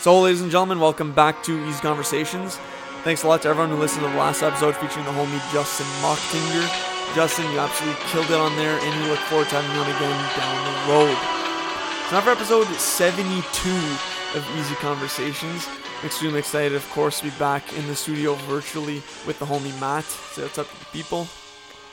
So, ladies and gentlemen, welcome back to Easy Conversations. Thanks a lot to everyone who listened to the last episode featuring the homie Justin Mocktinger. Justin, you absolutely killed it on there, and we look forward to having you on again down the road. It's now for episode 72 of Easy Conversations. Extremely excited, of course, to be back in the studio virtually with the homie Matt. Say what's up people.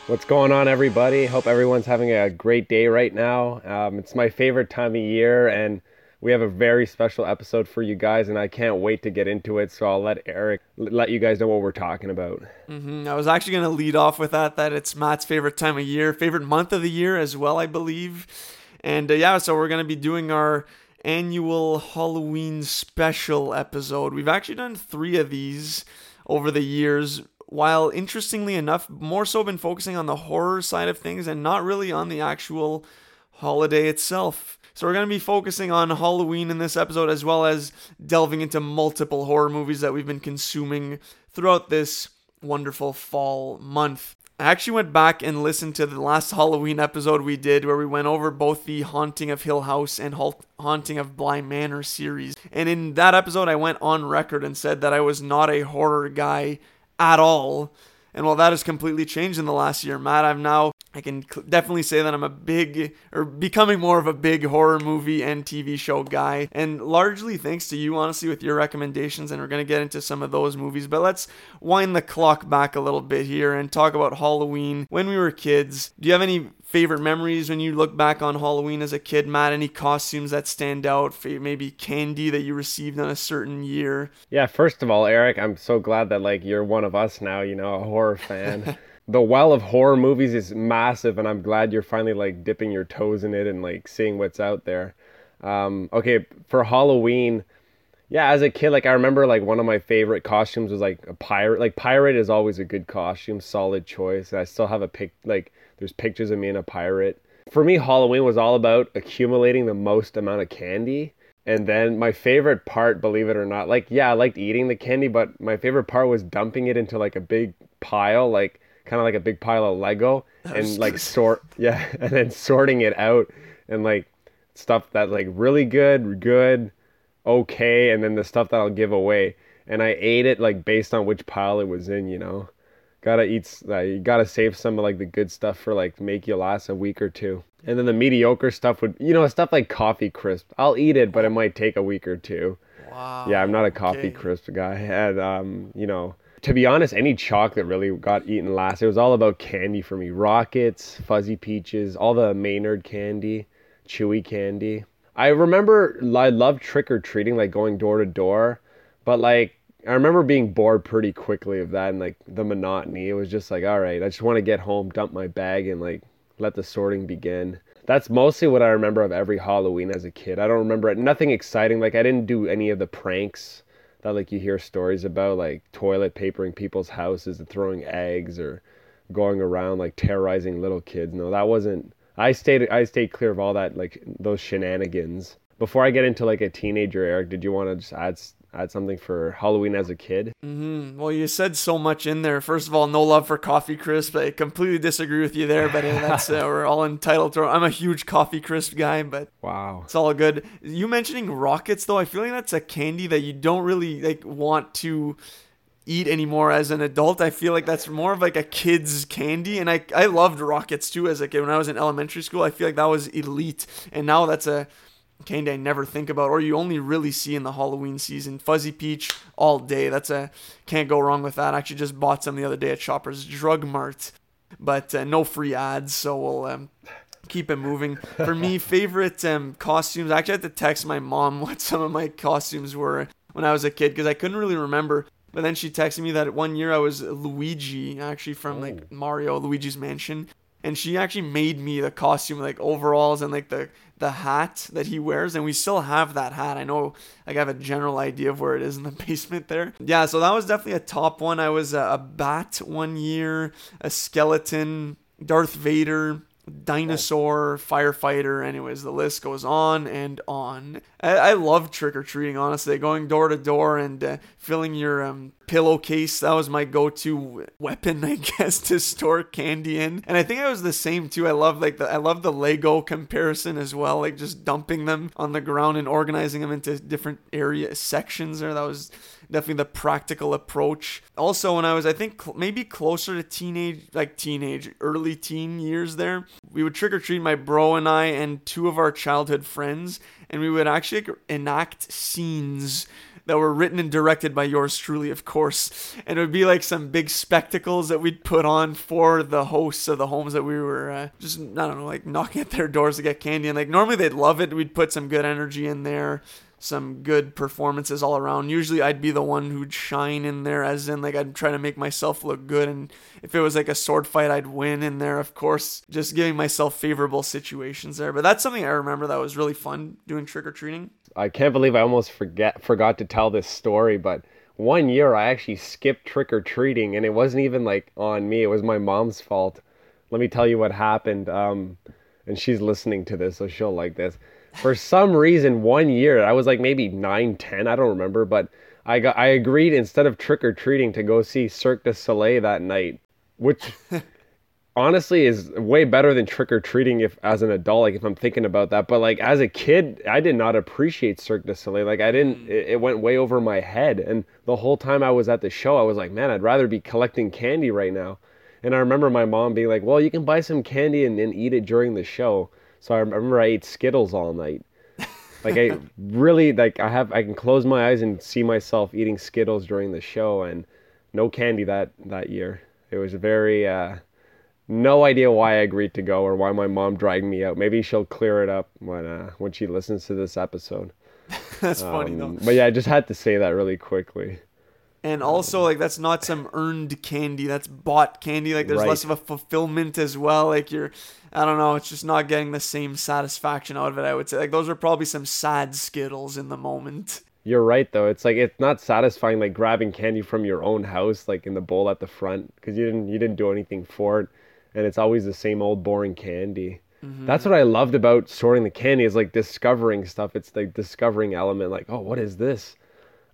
What's going on, everybody? Hope everyone's having a great day right now. Um, it's my favorite time of year, and we have a very special episode for you guys, and I can't wait to get into it. So I'll let Eric let you guys know what we're talking about. Mm-hmm. I was actually going to lead off with that, that it's Matt's favorite time of year, favorite month of the year as well, I believe. And uh, yeah, so we're going to be doing our annual Halloween special episode. We've actually done three of these over the years while interestingly enough, more so been focusing on the horror side of things and not really on the actual holiday itself. So we're going to be focusing on Halloween in this episode as well as delving into multiple horror movies that we've been consuming throughout this wonderful fall month. I actually went back and listened to the last Halloween episode we did where we went over both the Haunting of Hill House and Haunting of Bly Manor series. And in that episode, I went on record and said that I was not a horror guy at all. And while that has completely changed in the last year, Matt, I'm now, I can definitely say that I'm a big, or becoming more of a big horror movie and TV show guy. And largely thanks to you, honestly, with your recommendations. And we're going to get into some of those movies. But let's wind the clock back a little bit here and talk about Halloween when we were kids. Do you have any favorite memories when you look back on Halloween as a kid, Matt? Any costumes that stand out? Maybe candy that you received on a certain year? Yeah, first of all, Eric, I'm so glad that like you're one of us now, you know, a horror fan. the well of horror movies is massive and I'm glad you're finally like dipping your toes in it and like seeing what's out there. Um, okay, for Halloween, yeah, as a kid, like I remember like one of my favorite costumes was like a pirate. Like pirate is always a good costume, solid choice. I still have a pic like there's pictures of me and a pirate. For me, Halloween was all about accumulating the most amount of candy. And then my favorite part, believe it or not, like, yeah, I liked eating the candy, but my favorite part was dumping it into like a big pile, like kind of like a big pile of Lego and like sort, yeah, and then sorting it out and like stuff that like really good, good, okay, and then the stuff that I'll give away. And I ate it like based on which pile it was in, you know gotta eat uh, you gotta save some of like the good stuff for like make you last a week or two. And then the mediocre stuff would you know stuff like coffee crisp. I'll eat it but it might take a week or two. Wow yeah i'm not a coffee okay. crisp guy. And um you know to be honest any chocolate really got eaten last it was all about candy for me. Rockets fuzzy peaches all the maynard candy chewy candy. I remember i loved trick-or-treating like going door to door but like I remember being bored pretty quickly of that and like the monotony. It was just like, all right, I just want to get home, dump my bag, and like let the sorting begin. That's mostly what I remember of every Halloween as a kid. I don't remember it. Nothing exciting. Like I didn't do any of the pranks that like you hear stories about, like toilet papering people's houses and throwing eggs or going around like terrorizing little kids. No, that wasn't. I stayed. I stayed clear of all that like those shenanigans. Before I get into like a teenager, Eric, did you want to just add add something for Halloween as a kid. Mm-hmm. Well, you said so much in there. First of all, no love for coffee crisp. I completely disagree with you there, but that's uh, we're all entitled to. I'm a huge coffee crisp guy, but wow, it's all good. You mentioning rockets though, I feel like that's a candy that you don't really like want to eat anymore as an adult. I feel like that's more of like a kid's candy. And I, I loved rockets too as a kid. When I was in elementary school, I feel like that was elite. And now that's a candy I never think about, or you only really see in the Halloween season. Fuzzy Peach all day. That's a can't go wrong with that. I actually just bought some the other day at Shoppers Drug Mart, but uh, no free ads, so we'll um, keep it moving. For me, favorite um, costumes. I actually had to text my mom what some of my costumes were when I was a kid because I couldn't really remember. But then she texted me that one year I was Luigi, actually from like oh. Mario, Luigi's Mansion and she actually made me the costume like overalls and like the the hat that he wears and we still have that hat. I know like i have a general idea of where it is in the basement there. Yeah so that was definitely a top one. I was a, a bat one year a skeleton darth vader dinosaur, firefighter. Anyways, the list goes on and on. I, I love trick or treating, honestly. Going door to door and uh, filling your um, pillowcase. That was my go to weapon, I guess, to store candy in. And I think I was the same too. I love like the I love the Lego comparison as well, like just dumping them on the ground and organizing them into different area sections. There, that was definitely the practical approach. Also, when I was, I think cl- maybe closer to teenage, like teenage, early teen years there, we would trick or treat my bro and I and two of our childhood friends, and we would actually enact scenes that were written and directed by yours truly, of course. And it would be like some big spectacles that we'd put on for the hosts of the homes that we were uh, just, I don't know, like knocking at their doors to get candy. And like normally they'd love it. We'd put some good energy in there some good performances all around. Usually I'd be the one who'd shine in there as in like I'd try to make myself look good and if it was like a sword fight I'd win in there of course just giving myself favorable situations there. But that's something I remember that was really fun doing trick or treating. I can't believe I almost forget forgot to tell this story, but one year I actually skipped trick or treating and it wasn't even like on me, it was my mom's fault. Let me tell you what happened. Um and she's listening to this so she'll like this for some reason one year i was like maybe 9 10 i don't remember but i got i agreed instead of trick-or-treating to go see cirque du soleil that night which honestly is way better than trick-or-treating if as an adult like if i'm thinking about that. But like as a kid i did not appreciate cirque du soleil. Like i didn't mm. it, it went way over my head. And the whole time i was at the show i was like man i'd rather be collecting candy right now. And i remember my mom being like well you can buy some candy and, and eat it during the show so I remember I ate Skittles all night. Like I really like I have I can close my eyes and see myself eating Skittles during the show and no candy that that year. It was very uh no idea why I agreed to go or why my mom dragged me out. Maybe she'll clear it up when uh, when she listens to this episode. That's um, funny though. But yeah, I just had to say that really quickly and also like that's not some earned candy that's bought candy. Like there's right. less of a fulfillment as well. Like you're i don't know it's just not getting the same satisfaction out of it i would say. Like those are probably some sad skittles in the moment. You're right though. It's like it's not satisfying like grabbing candy from your own house like in the bowl at the front because you didn't you didn't do anything for it. And it's always the same old boring candy. Mm-hmm. that's what i loved about sorting the candy is like discovering stuff. It's like discovering element like oh what is this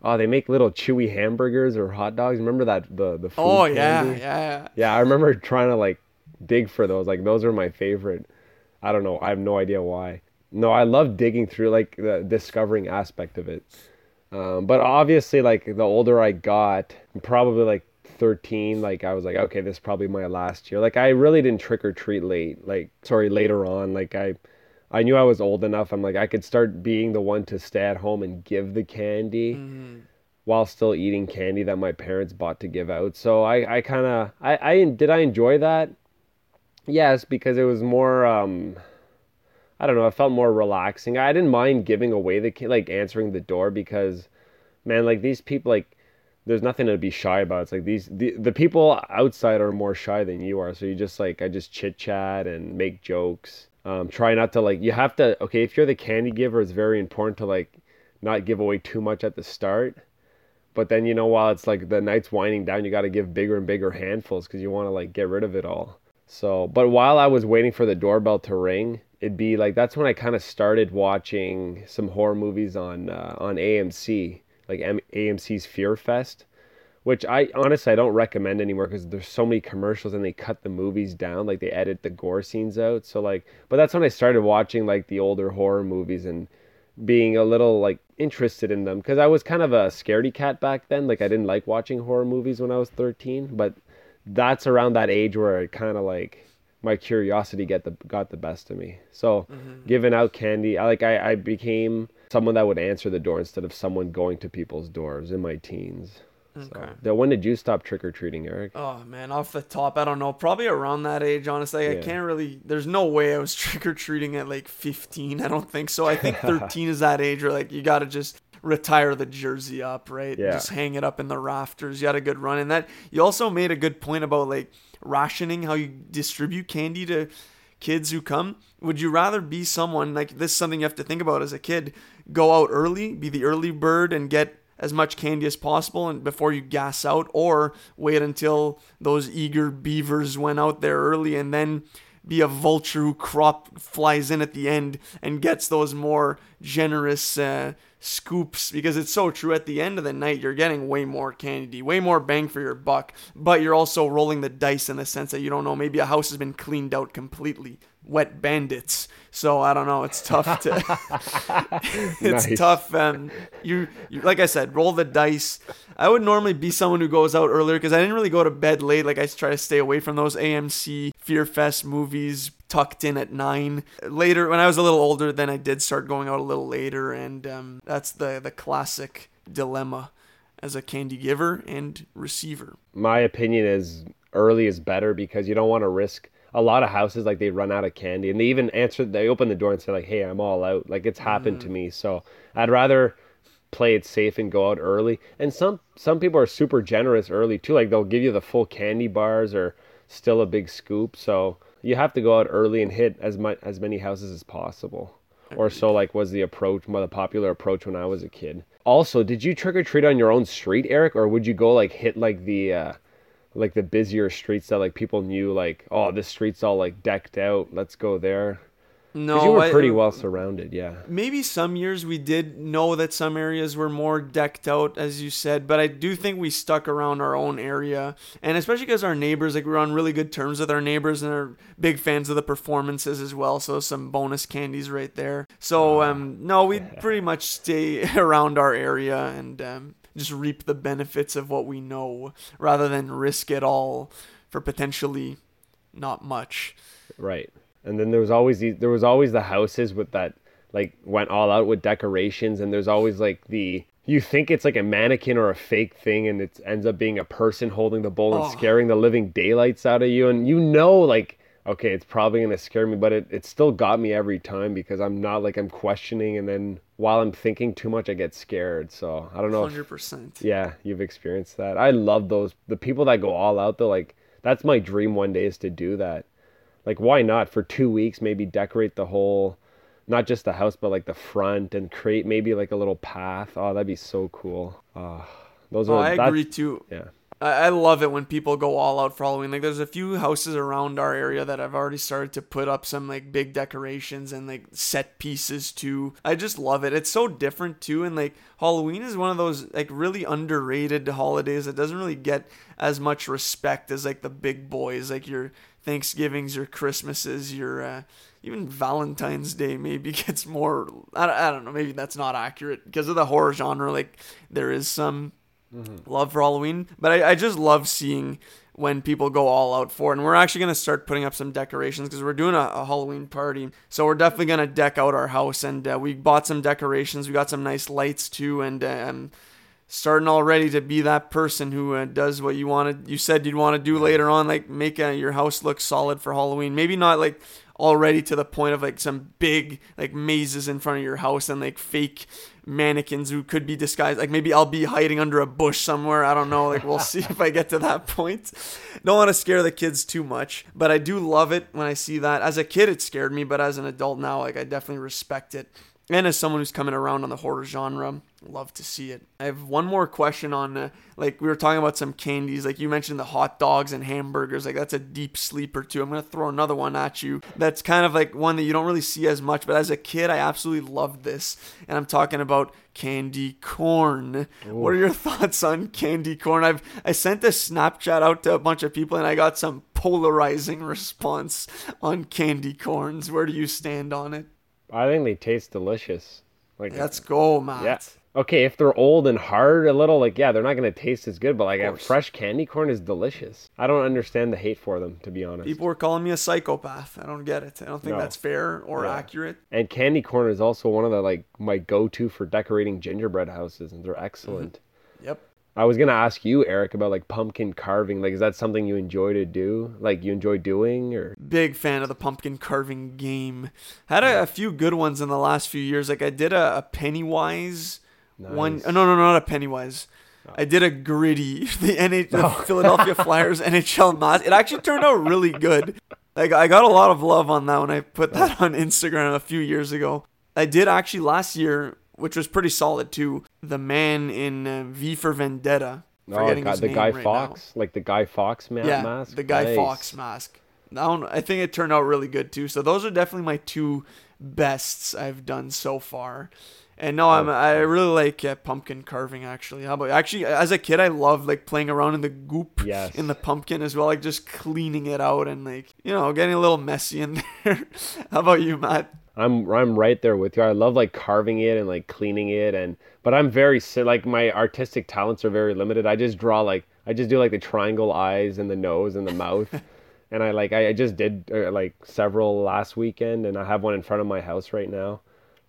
Oh, they make little chewy hamburgers or hot dogs. Remember that the the food Oh yeah, candy? yeah. Yeah, I remember trying to like dig for those. Like those are my favorite. I don't know. I have no idea why. No, I love digging through like the discovering aspect of it. Um, but obviously, like the older I got, probably like 13, like I was like, okay, this is probably my last year. Like I really didn't trick or treat late. Like sorry, later on. Like I I knew I was old enough. I'm like, I could start being the one to stay at home and give the candy mm-hmm. while still eating candy that my parents bought to give out. So I, I kind of, I, I, did I enjoy that? Yes, because it was more, um, I don't know, it felt more relaxing. I didn't mind giving away the, like answering the door because, man, like these people, like, there's nothing to be shy about. It's like these the, the people outside are more shy than you are. So you just like I just chit chat and make jokes um, try not to like you have to okay if you're the candy giver it's very important to like not give away too much at the start. But then you know while it's like the night's winding down you got to give bigger and bigger handfuls because you want to like get rid of it all. So but while i was waiting for the doorbell to ring it'd be like that's when i kind of started watching some horror movies on uh, on amc like M- amc's fear fest which I honestly I don't recommend anymore because there's so many commercials and they cut the movies down, like they edit the gore scenes out. So like, but that's when I started watching like the older horror movies and being a little like interested in them because I was kind of a scaredy cat back then. Like I didn't like watching horror movies when I was 13, but that's around that age where it kind of like my curiosity get the got the best of me. So mm-hmm. giving out candy, I like I, I became someone that would answer the door instead of someone going to people's doors in my teens. Okay. So, when did you stop trick or treating, Eric? Oh man, off the top, I don't know. Probably around that age, honestly. Yeah. I can't really. There's no way I was trick or treating at like 15. I don't think so. I think 13 is that age where like you gotta just retire the jersey up, right? Yeah. Just hang it up in the rafters. You had a good run, and that you also made a good point about like rationing how you distribute candy to kids who come. Would you rather be someone like this? Is something you have to think about as a kid. Go out early, be the early bird, and get as much candy as possible and before you gas out or wait until those eager beavers went out there early and then be a vulture who crop flies in at the end and gets those more generous uh, scoops. Because it's so true at the end of the night you're getting way more candy way more bang for your buck but you're also rolling the dice in the sense that you don't know maybe a house has been cleaned out completely wet bandits. So i don't know it's tough to it's Nice. tough um you, you like i said roll the dice. I would normally be someone who goes out earlier because i didn't really go to bed late. Like i try to stay away from those amc fear fest movies tucked in at nine. Later when i was a little older then i did start going out a little later and um, that's the the classic dilemma as a candy giver and receiver. My opinion is early is better because you don't want to risk a lot of houses like they run out of candy and they even answer they open the door and say like hey i'm all out. Like it's happened to me so i'd rather play it safe and go out early. And some some people are super generous early too like they'll give you the full candy bars or still a big scoop so you have to go out early and hit as much as many houses as possible. Or so like was the approach the popular approach when i was a kid. Also did you trick or treat on your own street eric or would you go like hit like the uh like the busier streets that like people knew like oh this street's all like decked out let's go there. No you were I- pretty well surrounded yeah. Maybe some years we did know that some areas were more decked out as you said but i do think we stuck around our own area. And especially because our neighbors like we were on really good terms with our neighbors and are big fans of the performances as well so some bonus candies right there. So um no we'd pretty much stay around our area and um, just reap the benefits of what we know rather than risk it all for potentially not much right and then there was always these there was always the houses with that like went all out with decorations and there's always like the you think it's like a mannequin or a fake thing and it ends up being a person holding the bowl and Oh. scaring the living daylights out of you and you know like okay it's probably gonna scare me but it, it still got me every time because i'm not like i'm questioning and then while i'm thinking too much i get scared so i don't know 100% Yeah, you've experienced that. I love those the people that go all out though. Like that's my dream one day is to do that. Like why not for two weeks? Maybe decorate the whole, not just the house, but like the front and create maybe like a little path. Oh, that'd be so cool. Oh, those oh, are. i agree too Yeah. I love it when people go all out for Halloween. Like, there's a few houses around our area that I've already started to put up some like big decorations and like set pieces too. I just love it. It's so different too, and like Halloween is one of those like really underrated holidays that doesn't really get as much respect as like the big boys, like your Thanksgivings, your Christmases, your uh, even Valentine's Day maybe gets more. I I don't know. Maybe that's not accurate because of the horror genre. Like there is some love for Halloween, but I, I just love seeing when people go all out for it. And we're actually going to start putting up some decorations because we're doing a, a Halloween party. So we're definitely going to deck out our house. And uh, we bought some decorations. We got some nice lights too. And um, starting already to be that person who uh, does what you wanted. You said you'd want to do later on, like make uh, your house look solid for Halloween. Maybe not like already to the point of like some big like mazes in front of your house and like fake mannequins who could be disguised. Like maybe I'll be hiding under a bush somewhere. I don't know. Like we'll see if I get to that point. Don't want to scare the kids too much, but I do love it when I see that. As a kid, it scared me, but as an adult now, like I definitely respect it. And as someone who's coming around on the horror genre, love to see it. I have one more question on, uh, like we were talking about some candies, like you mentioned the hot dogs and hamburgers. Like that's a deep sleeper too. I'm gonna throw another one at you. That's kind of like one that you don't really see as much, but as a kid, I absolutely loved this. And I'm talking about candy corn. What are your thoughts on candy corn? I've I sent a Snapchat out to a bunch of people, and I got some polarizing response on candy corns. Where do you stand on it? I think they taste delicious. Like Let's go, Matt. yeah. Okay, if they're old and hard a little, like yeah, they're not gonna taste as good. But like fresh candy corn is delicious. I don't understand the hate for them, to be honest. People are calling me a psychopath. I don't get it. I don't think No. that's fair or Yeah. accurate. And candy corn is also one of the like my go-to for decorating gingerbread houses, and they're excellent. Mm-hmm. Yep. I was gonna ask you, Eric, about like pumpkin carving. Like, is that something you enjoy to do? Like, you enjoy doing, or Big fan of the pumpkin carving game. Had a, a few good ones in the last few years. Like I did a, a Pennywise one. Nice. oh, no, no, not a Pennywise. I did a gritty, the, NH, the Oh. Philadelphia Flyers NHL mask. It actually turned out really good. Like I got a lot of love on that when I put that on Instagram a few years ago. I did actually last year, which was pretty solid too. The man in uh, V for Vendetta. oh, Forgetting his the name Guy right Fawkes, like the Guy Fawkes ma- Yeah, mask. the Guy Nice. Fawkes mask. I don't. I think it turned out really good too. So those are definitely my two bests I've done so far. And no, I'm I really like uh, pumpkin carving. Actually, how about actually as a kid, I loved like playing around in the goop Yes. in the pumpkin as well, like just cleaning it out and like you know getting a little messy in there. how about you, Matt? I'm I'm right there with you. I love like carving it and like cleaning it and but I'm very like my artistic talents are very limited. I just draw like I just do like the triangle eyes and the nose and the mouth. and I like I, I just did uh, like several last weekend and I have one in front of my house right now.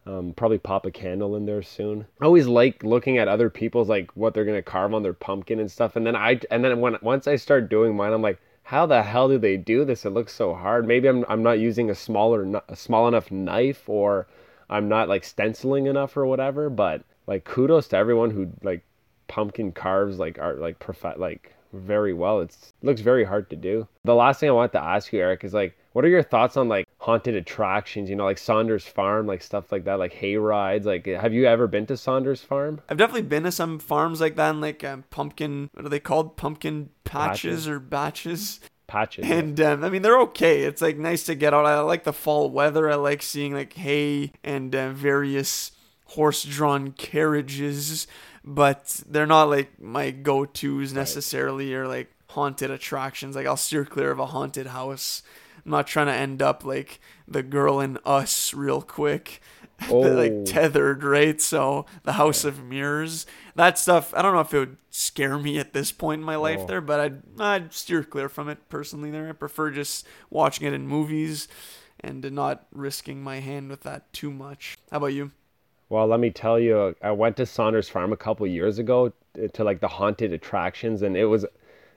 Um, probably pop a candle in there soon. I always like looking at other people's like what they're gonna carve on their pumpkin and stuff, and then I and then when once I start doing mine, I'm like, how the hell do they do this? It looks so hard. Maybe I'm I'm not using a smaller a small enough knife, or I'm not like stenciling enough or whatever. But like kudos to everyone who like pumpkin carves like are like prof- like very well. It's it looks very hard to do. The last thing I want to ask you, Eric, is like, what are your thoughts on like haunted attractions? You know, like Saunders Farm, like stuff like that, like hay rides. Like, have you ever been to Saunders Farm? I've definitely been to some farms like that, and like um, pumpkin. What are they called? Pumpkin patches, Patches. or batches. Patches. And um, I mean, they're okay. It's like nice to get out. I like the fall weather. I like seeing like hay and uh, various horse-drawn carriages, but they're not like my go-tos necessarily, or like haunted attractions. Like I'll steer clear of a haunted house. I'm not trying to end up like the girl in Us real quick. Oh. like tethered, right? So the House of Mirrors, that stuff. I don't know if it would scare me at this point in my life Oh. there, but I'd I'd steer clear from it personally. There, I prefer just watching it in movies and not risking my hand with that too much. How about you? Well, let me tell you, I went to Saunders Farm a couple years ago to, to like the haunted attractions, and it was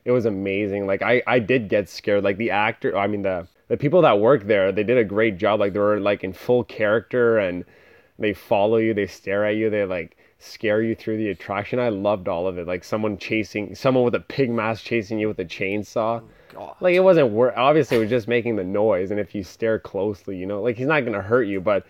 it was amazing. Like I I did get scared. Like the actor, I mean the the people that work there, they did a great job. Like they were like in full character, and they follow you, they stare at you, they like scare you through the attraction. I loved all of it. Like someone chasing someone with a pig mask chasing you with a chainsaw. Oh, God. Like it wasn't wor- obviously it was just making the noise, and if you stare closely, you know, like he's not gonna hurt you, but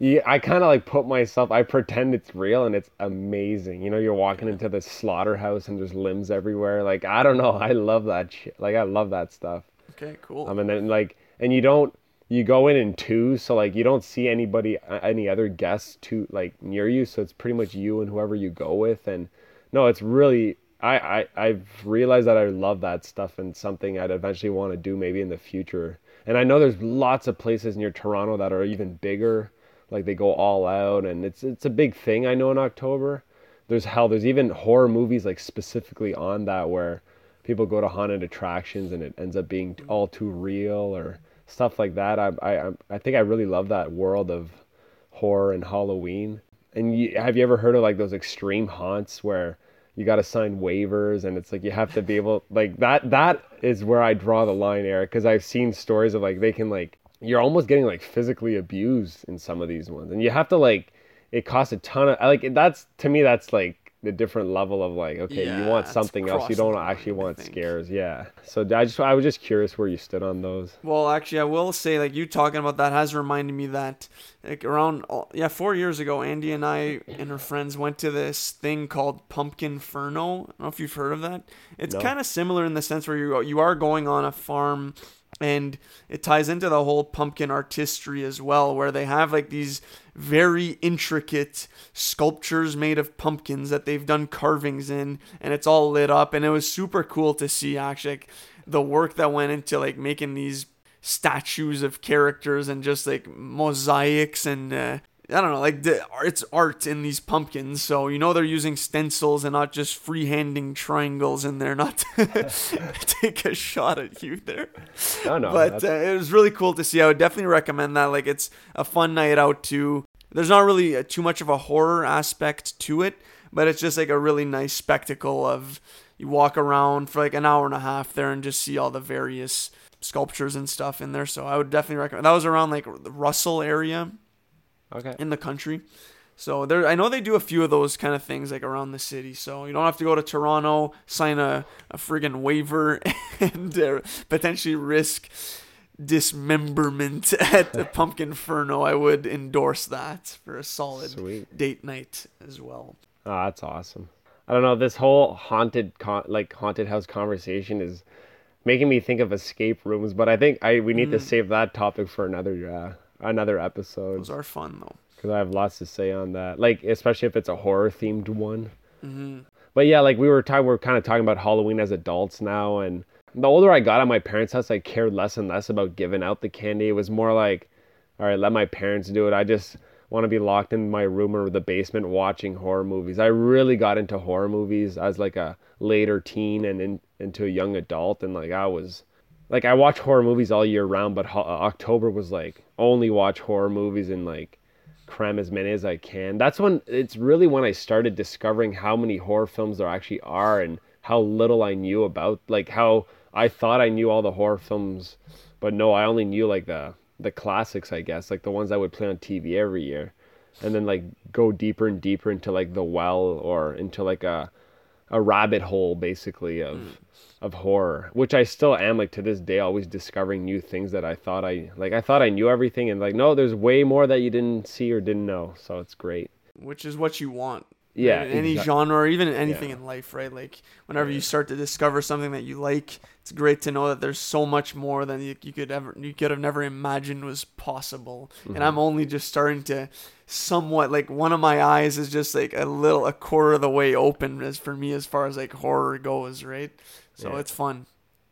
yeah, I kind of like put myself. I pretend it's real, and it's amazing. You know, you're walking into the slaughterhouse, and there's limbs everywhere. Like I don't know, I love that shit. Like I love that stuff. Okay, cool. Um, and then like, and you don't, you go in in twos, so like you don't see anybody, any other guests to like near you. So it's pretty much you and whoever you go with. And no, it's really, I, I, I've realized that I love that stuff and something I'd eventually want to do maybe in the future. And I know there's lots of places near Toronto that are even bigger, like they go all out, and it's it's a big thing. I know in October. There's hell. There's even horror movies like specifically on that where people go to haunted attractions and it ends up being all too real or stuff like that. I I I think I really love that world of horror and Halloween. And you, have you ever heard of like those extreme haunts where you got to sign waivers and it's like you have to be able like that that is where I draw the line Eric because I've seen stories of like they can like you're almost getting like physically abused in some of these ones and you have to like it costs a ton of like that's to me that's like the different level of like okay you want something else you don't line, actually want scares yeah so I just I was just curious where you stood on those Well, actually, I will say, like you talking about that has reminded me that, like around uh, yeah four years ago, Andy and I and her friends went to this thing called Pumpkinferno. I don't know if you've heard of that. It's No. kind of similar in the sense where you you are going on a farm, and it ties into the whole pumpkin artistry as well, where they have like these very intricate sculptures made of pumpkins that they've done carvings in, and it's all lit up, and it was super cool to see actually. Like, the work that went into like making these statues of characters and just like mosaics and uh, I don't know, like the, it's art in these pumpkins. So you know they're using stencils and not just freehanding triangles in there. Not to take a shot at you there, no no but uh, it was really cool to see. I would definitely recommend that. Like it's a fun night out too. There's not really uh, too much of a horror aspect to it, but it's just like a really nice spectacle of you walk around for like an hour and a half there and just see all the various sculptures and stuff in there. So I would definitely recommend. That was around like the Russell area okay in the country. So there, I know they do a few of those kind of things like around the city. So you don't have to go to Toronto, sign a, a friggin' waiver, and uh, potentially risk dismemberment at the Pumpkinferno. I would endorse that for a solid Sweet. date night as well. Oh, that's awesome. I don't know. This whole haunted, con- like haunted house conversation is, making me think of escape rooms. But I think I we need to Mm. save that topic for another uh, another episode Those are fun though. because I have lots to say on that. Like especially if it's a horror themed one. Mm-hmm. But yeah, like we were talking, we're kind of talking about Halloween as adults now, and the older I got at my parents' house, I cared less and less about giving out the candy. It was more like, all right, let my parents do it. I just want to be locked in my room or the basement watching horror movies. I really got into horror movies as like a later teen and in, into a young adult, and like I was. Like I watch horror movies all year round, but ho- uh, October was like only watch horror movies and like cram as many as I can. That's when it's really when I started discovering how many horror films there actually are and how little I knew about like how I thought I knew all the horror films, but no, I only knew like the the classics, I guess, like the ones I would play on TV every year. And then like go deeper and deeper into like the well or into like a a rabbit hole basically of mm. Of horror, which I still am like to this day, always discovering new things that I thought I like. I thought I knew everything, and like, no, there's way more that you didn't see or didn't know. So it's great. Which is what you want. Yeah, in any exact- genre or even anything Yeah. in life, right? Like whenever you start to discover something that you like, it's great to know that there's so much more than you, you could ever you could have never imagined was possible. Mm-hmm. And I'm only just starting to somewhat like one of my eyes is just like a little a quarter of the way open as for me as far as like horror goes, right? So Yeah. it's fun.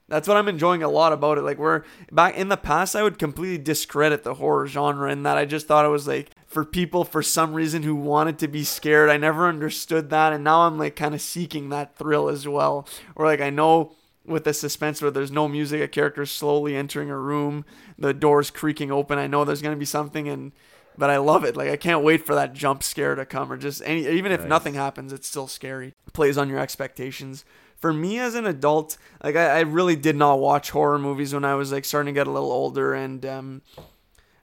That's what I'm enjoying a lot about it. Like we're back in the past, I would completely discredit the horror genre in that I just thought it was like for people for some reason who wanted to be scared. I never understood that, and now I'm like kind of seeking that thrill as well. Or like I know with the suspense where there's no music, a character slowly entering a room, the doors creaking open. I know there's gonna be something, and but I love it. Like I can't wait for that jump scare to come, or just any even if Nice. nothing happens, it's still scary. Plays on your expectations for me as an adult, like I, I really did not watch horror movies when I was like starting to get a little older, and um,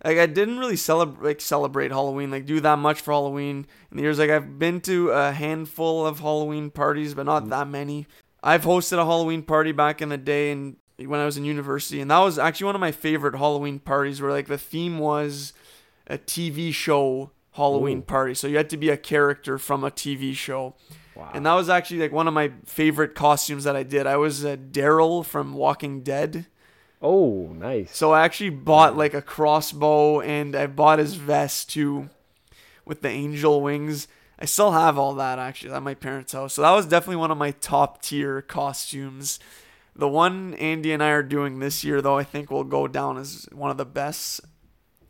like I didn't really celebrate like celebrate Halloween, like do that much for Halloween in the years. Like I've been to a handful of Halloween parties, but not that many. I've hosted a Halloween party back in the day, and when I was in university, and that was actually one of my favorite Halloween parties, where like the theme was a TV show Halloween Ooh. party, so you had to be a character from a TV show. Wow. And that was actually like one of my favorite costumes that I did. I was uh, Daryl from Walking Dead. oh, nice. So I actually bought like a crossbow and I bought his vest too with the angel wings. I still have all that actually at my parents' house. So that was definitely one of my top tier costumes. The one Andy and I are doing this year though, I think will go down as one of the best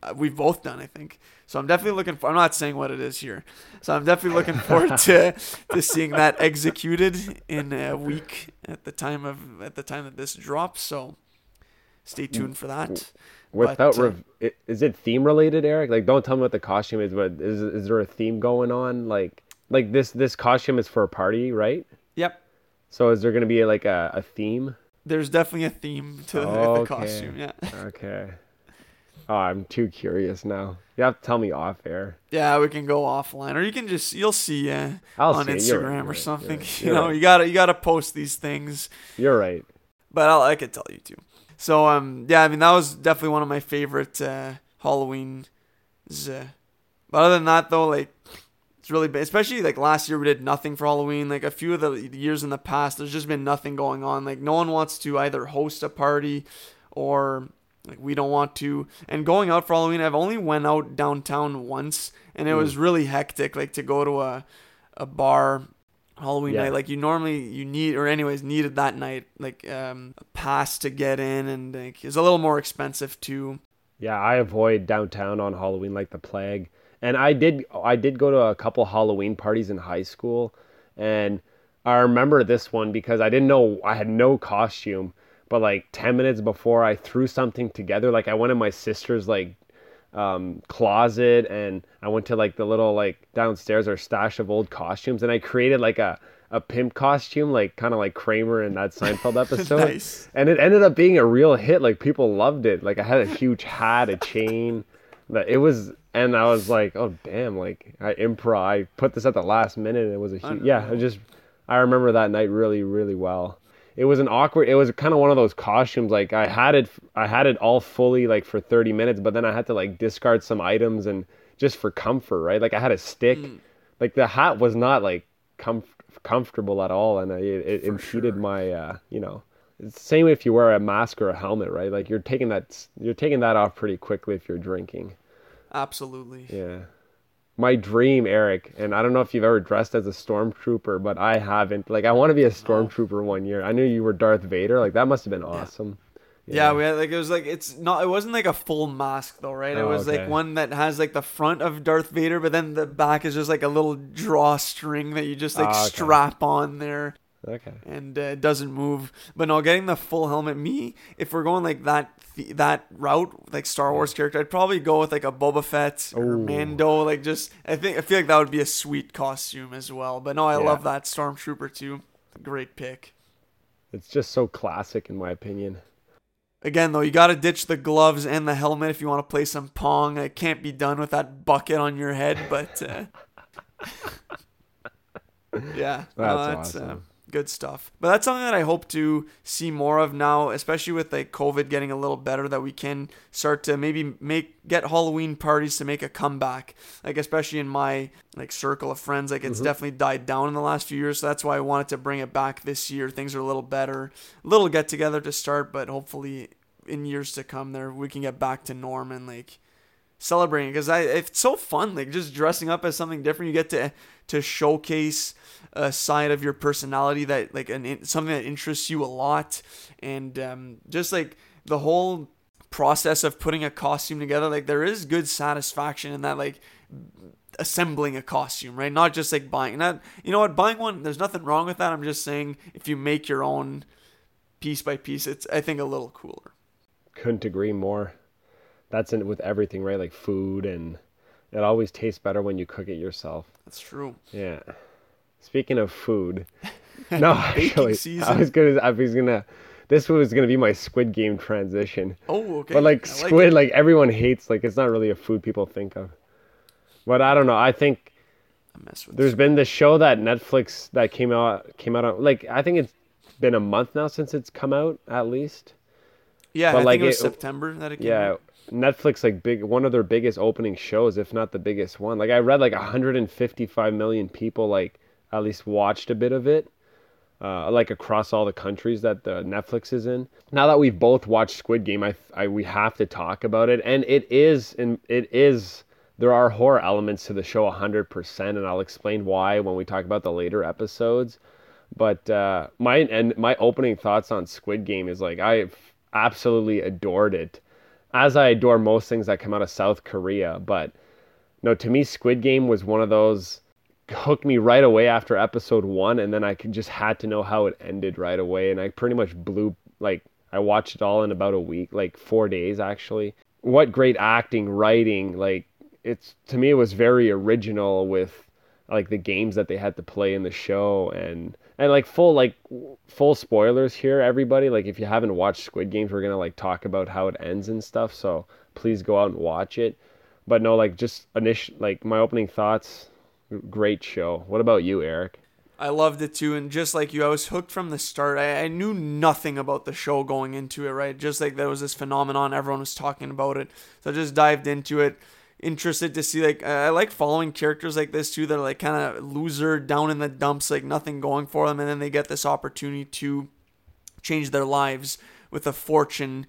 uh, we've both done, I think. So I'm definitely looking for I'm not saying what it is here. So I'm definitely looking forward to to seeing that executed in a week at the time of at the time that this drops. So stay tuned for that. Without but, uh, rev- is it theme related, Eric? Like, don't tell me what the costume is, but is is there a theme going on? Like, like this this costume is for a party, right? Yep. So is there gonna be like a, a theme? There's definitely a theme to the, costume. Yeah. Okay. Oh, I'm too curious now. You have to tell me off air. Yeah, we can go offline, or you can just you'll see uh, on see. Instagram right, or something. right, you know, right. you gotta you gotta post these things. You're right. but I'll, I could tell you too. So um yeah, I mean that was definitely one of my favorite uh, Halloween. Uh, but other than that though, like it's really been, especially like last year we did nothing for Halloween. Like a few of the years in the past, there's just been nothing going on. Like no one wants to either host a party or like we don't want to. And going out for Halloween, I've only went out downtown once, and it Mm. was really hectic. Like to go to a a bar Halloween Yeah. night. Like you normally you need or anyways needed that night like um a pass to get in and like it's a little more expensive too. Yeah, I avoid downtown on Halloween like the plague. And I did I did go to a couple Halloween parties in high school and I remember this one because I didn't know I had no costume, but like 10 minutes before I threw something together like I went in my sister's like um, closet and I went to like the little like downstairs or stash of old costumes and I created like a a pimp costume like kind of like Kramer in that Seinfeld episode. Nice. and it ended up being a real hit like people loved it. Like I had a huge hat a chain that it was and I was like oh damn like I improv I put this at the last minute and it was a huge yeah it just I remember that night really really well it was an awkward it was kind of one of those costumes like i had it i had it all fully like for 30 minutes but then i had to like discard some items and just for comfort right like i had a stick Mm. like the hat was not like comf- comfortable at all and I, it, it impeded sure. my uh you know same if you wear a mask or a helmet, right? Like you're taking that you're taking that off pretty quickly if you're drinking. Absolutely. Yeah. My dream, Eric, and I don't know if you've ever dressed as a stormtrooper, but I haven't. Like I want to be a stormtrooper one year. I knew you were Darth Vader. Like that must have been awesome. Yeah. we had like it was like it's not it wasn't like a full mask though, right? It Oh, was okay. like one that has like the front of Darth Vader, but then the back is just like a little drawstring that you just like Ah, okay. strap on there. Okay. and uh, it doesn't move. But no, getting the full helmet. Me, if we're going like that th- that route, like Star Wars character, I'd probably go with like a Boba Fett or Ooh. Mando. Like just, I think I feel like that would be a sweet costume as well. But no, I Yeah. love that Stormtrooper too. Great pick. It's just so classic in my opinion. Again, though, you got to ditch the gloves and the helmet if you want to play some Pong. It can't be done with that bucket on your head, but uh, yeah, no, That's uh, awesome. Good stuff. But that's something that I hope to see more of now, especially with like COVID getting a little better. That we can start to maybe make get Halloween parties to make a comeback. Like especially in my like circle of friends, like Mm-hmm. it's definitely died down in the last few years. So that's why I wanted to bring it back this year. Things are a little better, a little get together to start, but hopefully in years to come, there we can get back to norm and like celebrating because I it's so fun like just dressing up as something different. You get to to showcase a side of your personality that like an something that interests you a lot, and um, just like the whole process of putting a costume together. Like there is good satisfaction in that like assembling a costume, right? Not just like buying. Not you know what buying one. There's nothing wrong with that. I'm just saying if you make your own piece by piece, it's I think a little cooler. Couldn't agree more. That's in with everything, right? Like food and it always tastes better when you cook it yourself. That's true. Yeah. Speaking of food, no, actually, I was gonna, I was gonna, this was gonna be my Squid Game transition. Oh, okay. But like I squid, it. like, everyone hates. Like it's not really a food people think of. But I don't know. I think I mess with there's been this show that Netflix that came out came out on like I think it's been a month now since it's come out at least. Yeah, But, I like, think it was it- September that it came Yeah, out. Netflix like big one of their biggest opening shows, if not the biggest one. Like I read like 155 million people like at least watched a bit of it. Uh, like across all the countries that the Netflix is in. Now that we've both watched Squid Game, I, I we have to talk about it, and it is and it is there are horror elements to the show 100%, and I'll explain why when we talk about the later episodes. But uh, my and my opening thoughts on Squid Game is like I absolutely adored it, as I adore most things that come out of South Korea. But no, to me, Squid Game was one of those hooked me right away after episode one, and then I just had to know how it ended right away, and I pretty much blew like I watched it all in about a week, like four days actually. What great acting, writing, like it's to me it was very original with like the games that they had to play in the show and and like full like full spoilers here everybody like if you haven't watched squid games we're gonna like talk about how it ends and stuff so please go out and watch it but no like just initial like my opening thoughts great show what about you eric I loved it too, and just like you, I was hooked from the start. I, I knew nothing about the show going into it, right? Just like there was this phenomenon, everyone was talking about it, so I just dived into it. Interested to see like I like following characters like this too that are like kind of loser, down in the dumps, like nothing going for them, and then they get this opportunity to change their lives with a fortune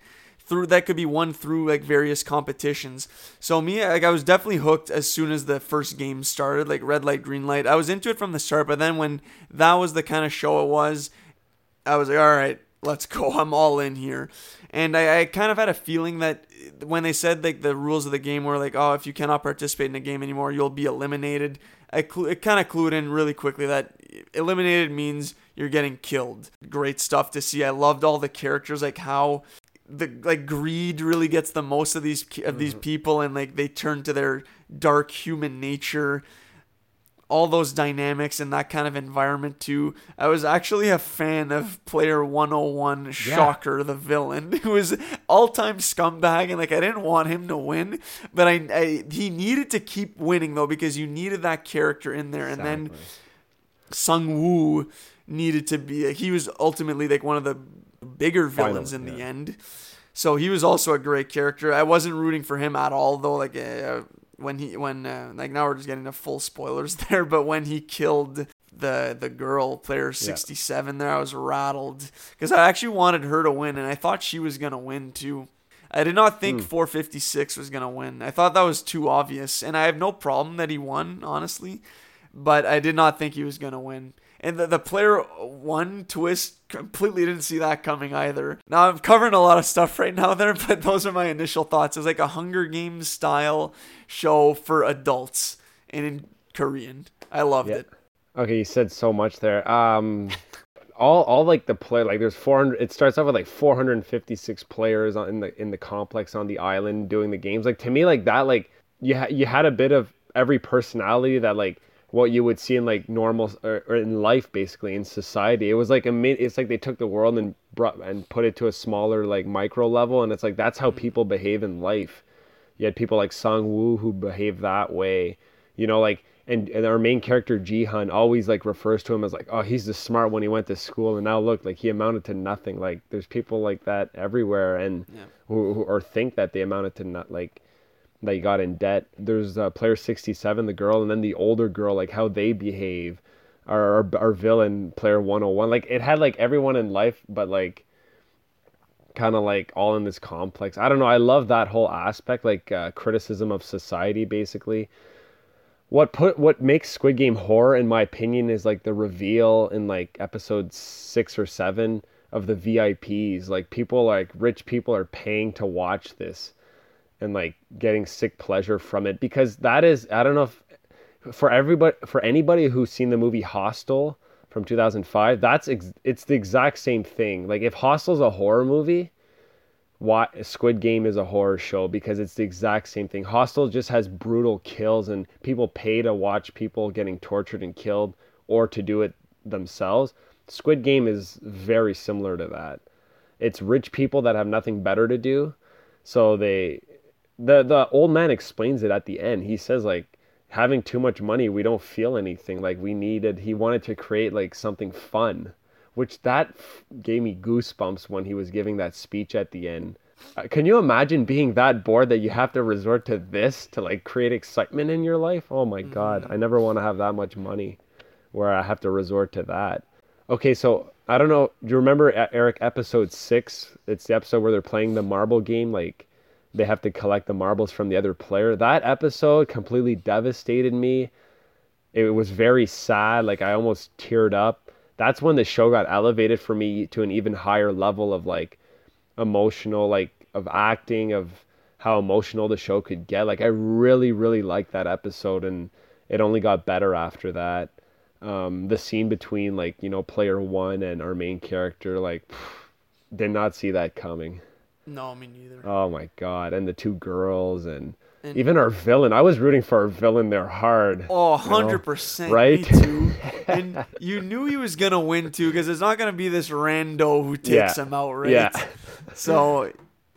through that could be won through like various competitions. So me, like I was definitely hooked as soon as the first game started, like red light, green light. I was into it from the start, but then when that was the kind of show it was, I was like, all right, let's go. I'm all in here. And I, I kind of had a feeling that when they said like the rules of the game were like, oh, if you cannot participate in a game anymore, you'll be eliminated. I cl- it kind of clued in really quickly that eliminated means you're getting killed. Great stuff to see. I loved all the characters, like how the like greed really gets the most of these of these mm-hmm. people, and like they turn to their dark human nature. All those dynamics in that kind of environment too. I was actually a fan of Player 101 Shocker, the villain, who was all-time scumbag, and like I didn't want him to win, but I, I he needed to keep winning though because you needed that character in there, and then Sung Woo needed to be he was ultimately like one of the bigger villains in the end. So he was also a great character. I wasn't rooting for him at all though like uh, when he when uh, like now we're just getting to full spoilers there, but when he killed the the girl player 67 there. I was rattled because I actually wanted her to win, and I thought she was gonna win too. I did not think 456 was gonna win. I thought that was too obvious, and I have no problem that he won, honestly, but I did not think he was gonna win. And the, the player one twist completely didn't see that coming either. Now I'm covering a lot of stuff right now there, but those are my initial thoughts. It's like a Hunger Games style show for adults and in Korean. I loved Yeah. it. Okay, you said so much there. Um, all all like the play like there's 400. It starts off with like 456 players on, in the in the complex on the island doing the games. Like to me, like that, like you ha- you had a bit of every personality that like what you would see in like normal or, or in life basically in society. It was like a it's like they took the world and brought and put it to a smaller like micro level, and it's like that's how people behave in life. You had people like Sung Woo who behave that way. You know, like and, and our main character Jihan always like refers to him as like, oh, he's the smart when he went to school, and now look, like he amounted to nothing. Like there's people like that everywhere, and Yeah. who, who or think that they amounted to not like they got in debt. There's uh, player 67, the girl, and then the older girl, like how they behave. Our, our our villain player 101, like it had like everyone in life, but like kind of like all in this complex. I don't know. I love that whole aspect, like uh, criticism of society, basically. What put what makes Squid Game horror, in my opinion, is like the reveal in like episode six or seven of the VIPs. Like people, like rich people, are paying to watch this, and like getting sick pleasure from it because that is I don't know if for everybody for anybody who's seen the movie Hostel from 2005 that's ex- it's the exact same thing. Like if Hostel's a horror movie why Squid Game is a horror show because it's the exact same thing. Hostel just has brutal kills and people pay to watch people getting tortured and killed or to do it themselves. Squid Game is very similar to that. It's rich people that have nothing better to do so they the the old man explains it at the end. He says like having too much money we don't feel anything. Like we needed he wanted to create like something fun which that f- gave me goosebumps when he was giving that speech at the end. Uh, can you imagine being that bored that you have to resort to this to like create excitement in your life? Oh my god i never want to have that much money where i have to resort to that. Okay so i don't know do you remember eric episode six? It's the episode where they're playing the marble game like they have to collect the marbles from the other player. That episode completely devastated me. It was very sad. Like I almost teared up. That's when the show got elevated for me to an even higher level of like emotional, like of acting, of how emotional the show could get. Like I really, really liked that episode, and it only got better after that. Um, the scene between like you know player one and our main character, like did not see that coming. No, me neither. Oh my god, and the two girls and, And- even our villain. I was rooting for our villain there hard. Oh, 100%. right? And you knew he was going to win too because it's not going to be this rando who takes Yeah. him out, right? Yeah. So,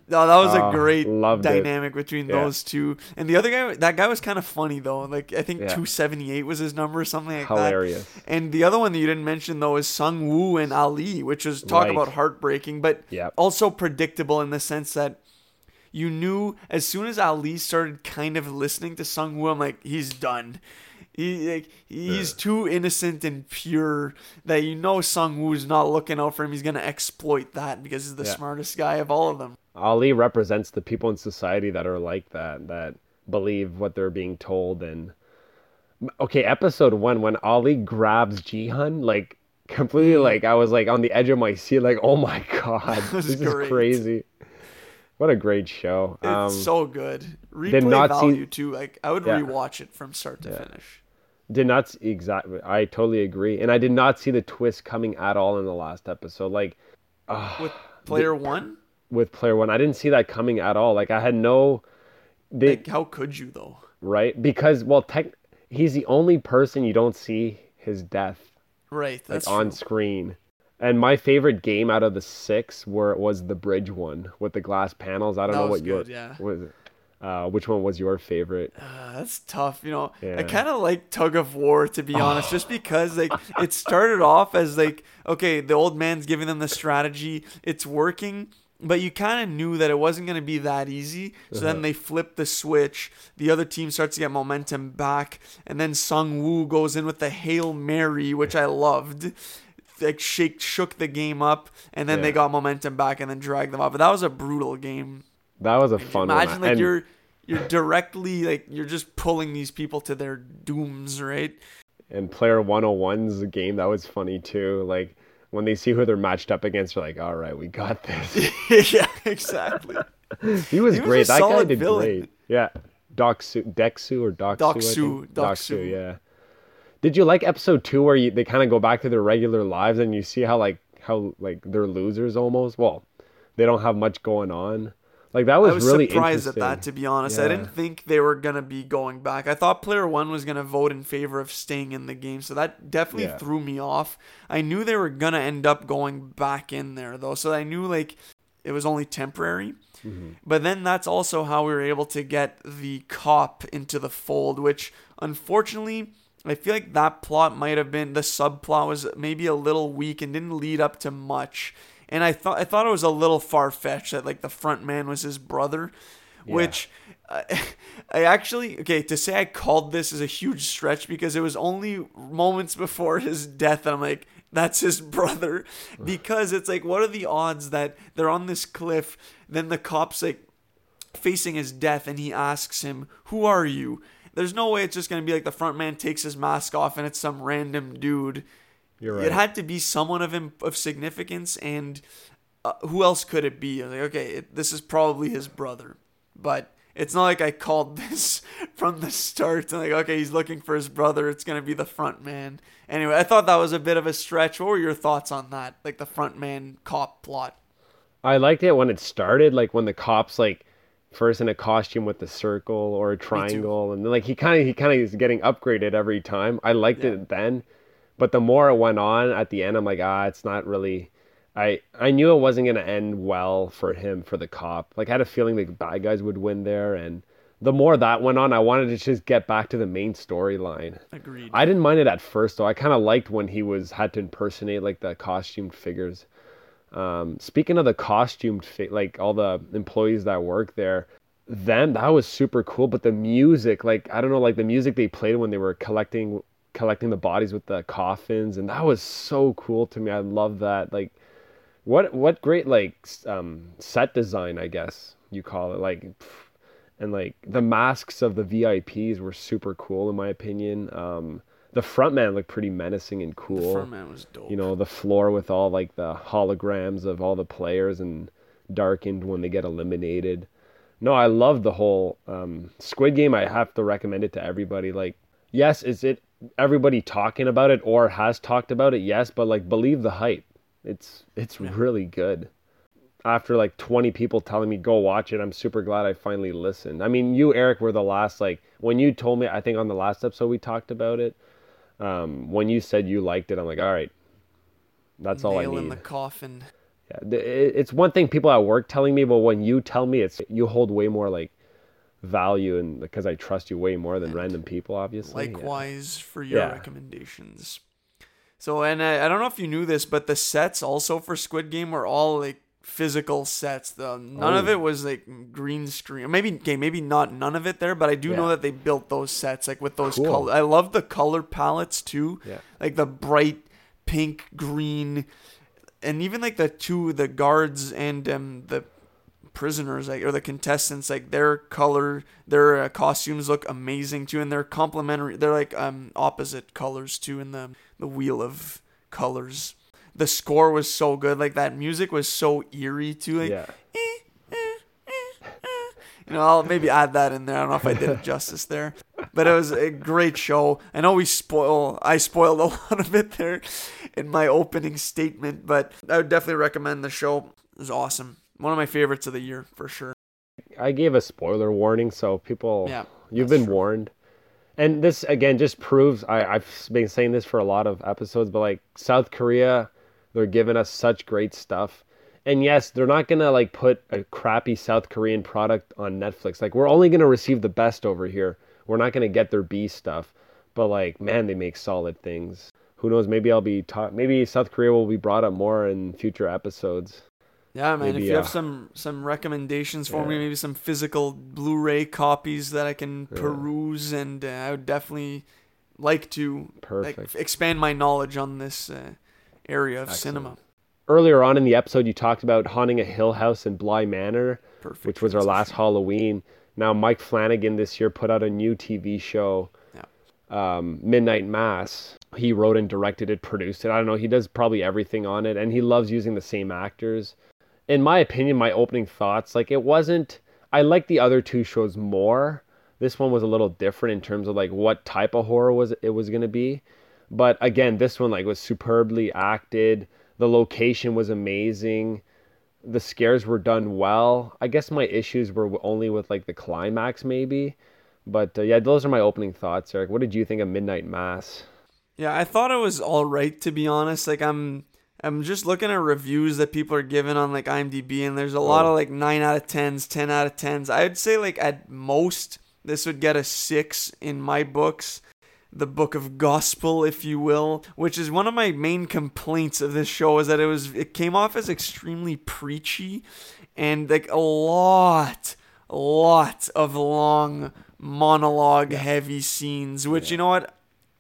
no, that was a Oh, great loved it. dynamic between Yeah. those two. And the other guy, that guy was kind of funny though. Like, I think Yeah. 278 was his number or something like that. Hilarious. that. And the other one that you didn't mention though is Sung Woo and Ali, which was talk Right. about heartbreaking, but Yep. also predictable in the sense that you knew as soon as Ali started kind of listening to Sung Woo, I'm like, he's done. He like he's too innocent and pure that you know Sung Woo's not looking out for him. He's gonna exploit that because he's the Yeah. smartest guy of all of them. Ali represents the people in society that are like that, that believe what they're being told. And okay, episode one when Ali grabs Jihan, like completely, like I was like on the edge of my seat, like oh my god, this great. is crazy. What a great show. It's Um, so good. Replay did not see- value too. Like I would Yeah. rewatch it from start to finish. did not s- exactly. I totally agree, and I did not see the twist coming at all in the last episode. Like With player one, with player one, I didn't see that coming at all. Like I had no. They, like how could you though? right? Because well, tech, he's the only person you don't see his death Right, like that's on true. screen. And my favorite game out of the six were was the bridge one with the glass panels. I don't That know what your good, yeah. was. Uh, which one was your favorite? Uh, that's tough, you know. I kind of like tug of war to be honest, just because like it started off as like okay, the old man's giving them the strategy, it's working, but you kind of knew that it wasn't going to be that easy. So Uh-huh. then they flip the switch. The other team starts to get momentum back, and then Sung Woo goes in with the hail mary, which I loved. Like shake shook the game up, and then they got momentum back, and then dragged them up. But that was a brutal game. That was a fun one. Imagine like And- you're you're directly like you're just pulling these people to their dooms, right? and player 101's game that was funny too like when they see who they're matched up against they're like all right we got this yeah, exactly. he was He was great a that guy did villain. great yeah doc su dexu or doc Doc Su? Doc Su. yeah did you like episode two where you, they kind of go back to their regular lives and you see how like how like they're losers almost well they don't have much going on like that was, I was really surprised at that, to be honest. I didn't think they were gonna be going back. I thought player one was gonna vote in favor of staying in the game, so that definitely Yeah. threw me off. I knew they were gonna end up going back in there though, so I knew like it was only temporary. Mm-hmm. But then that's also how we were able to get the cop into the fold, which unfortunately I feel like that plot might have been the subplot was maybe a little weak and didn't lead up to much. And I thought I thought it was a little far fetched that like the front man was his brother, which I, uh, I actually okay to say I called this is a huge stretch because it was only moments before his death and I'm like that's his brother. Because it's like what are the odds that they're on this cliff then the cops like facing his death and he asks him who are you? There's no way it's just going to be like the front man takes his mask off and it's some random dude you're right it had to be someone of of significance and uh, who else could it be like okay it, this is probably his brother but it's not like I called this from the start. I'm Like, okay, he's looking for his brother. It's gonna be the front man. Anyway, I thought that was a bit of a stretch. What were your thoughts on that? Like the front man cop plot. I liked it when it started, like when the cops like first in a costume with the circle or a triangle, and then like he kind of he kind of is getting upgraded every time. I liked Yeah. it then, but the more it went on at the end, I'm like, ah, it's not really. I I knew it wasn't gonna end well for him for the cop. Like I had a feeling the bad guys would win there, and the more that went on, I wanted to just get back to the main storyline. Agreed. I didn't mind it at first though. I kind of liked when he was had to impersonate like the costumed figures. Um, speaking of the costumed, fi- like all the employees that work there, them that was super cool. But the music, like I don't know, like the music they played when they were collecting collecting the bodies with the coffins, and that was so cool to me. I love that. Like, what what great like um, set design, I guess you call it. Like, pff, and like the masks of the VIPs were super cool in my opinion. Um, the front man looked pretty menacing and cool. the front man was dope. you know the floor with all like the holograms of all the players and darkened when they get eliminated no i love the whole um, squid game i have to recommend it to everybody like yes is it everybody talking about it or has talked about it yes but like believe the hype it's it's really good after like 20 people telling me go watch it i'm super glad i finally listened i mean you eric were the last like when you told me i think on the last episode we talked about it um, when you said you liked it i'm like all right that's all I need. in the coffin. Yeah, it's one thing people at work telling me, but when you tell me, it's you hold way more like value, and because I trust you way more than random people, obviously. Yeah. Likewise for your Yeah. recommendations. So, and I, I don't know if you knew this, but the sets also for Squid Game were all like physical sets. The, none of Oh. it was like green screen. Maybe okay, maybe not none of it there, but I do know that they built those sets like with those Cool. color. I love the color palettes too. Yeah. Like the bright pink, green, and even like the two the guards and um the prisoners like or the contestants like their color their uh, costumes look amazing too and they're complementary they're like um opposite colors too in the the wheel of colors. The score was so good like that music was so eerie too like yeah. you know i'll maybe add that in there i don't know if i did it justice there but it was a great show. I know we spoil i spoiled a lot of it there in my opening statement but i would definitely recommend the show. It was awesome one of my favorites of the year for sure I gave a spoiler warning, so people, Yeah, you've been true. warned. And this again just proves I, I've been saying this for a lot of episodes, but like South Korea, they're giving us such great stuff. And yes, they're not gonna like put a crappy South Korean product on Netflix. Like we're only gonna receive the best over here. We're not gonna get their B stuff. But like, man, they make solid things. Who knows? Maybe I'll be taught. Maybe South Korea will be brought up more in future episodes. Yeah, man. Maybe, if you have uh, some some recommendations for me, maybe some physical Blu-ray copies that I can peruse, and uh, I would definitely like to like, expand my knowledge on this uh, area of Excellent. cinema. Earlier on in the episode, you talked about haunting a Hill House in Bly Manor, Perfect. which was our last Halloween. Now, Mike Flanagan this year put out a new TV show, um, Midnight Mass. He wrote and directed it, produced it. I don't know. He does probably everything on it, and he loves using the same actors. In my opinion, my opening thoughts, like it wasn't. I like the other two shows more. This one was a little different in terms of like what type of horror was it was gonna be. But again, this one like was superbly acted. The location was amazing. The scares were done well. I guess my issues were only with like the climax maybe. But uh, yeah, those are my opening thoughts, Eric. What did you think of Midnight Mass? Yeah, I thought it was all right to be honest. Like I'm I'm just looking at reviews that people are giving on like IMDb and there's a lot Oh. of like 9 out of 10s, 10 out of 10s. I'd say like at most this would get a 6 in my books. The book of gospel, if you will, which is one of my main complaints of this show is that it was it came off as extremely preachy and like a lot a lot of long monologue heavy scenes, which you know what?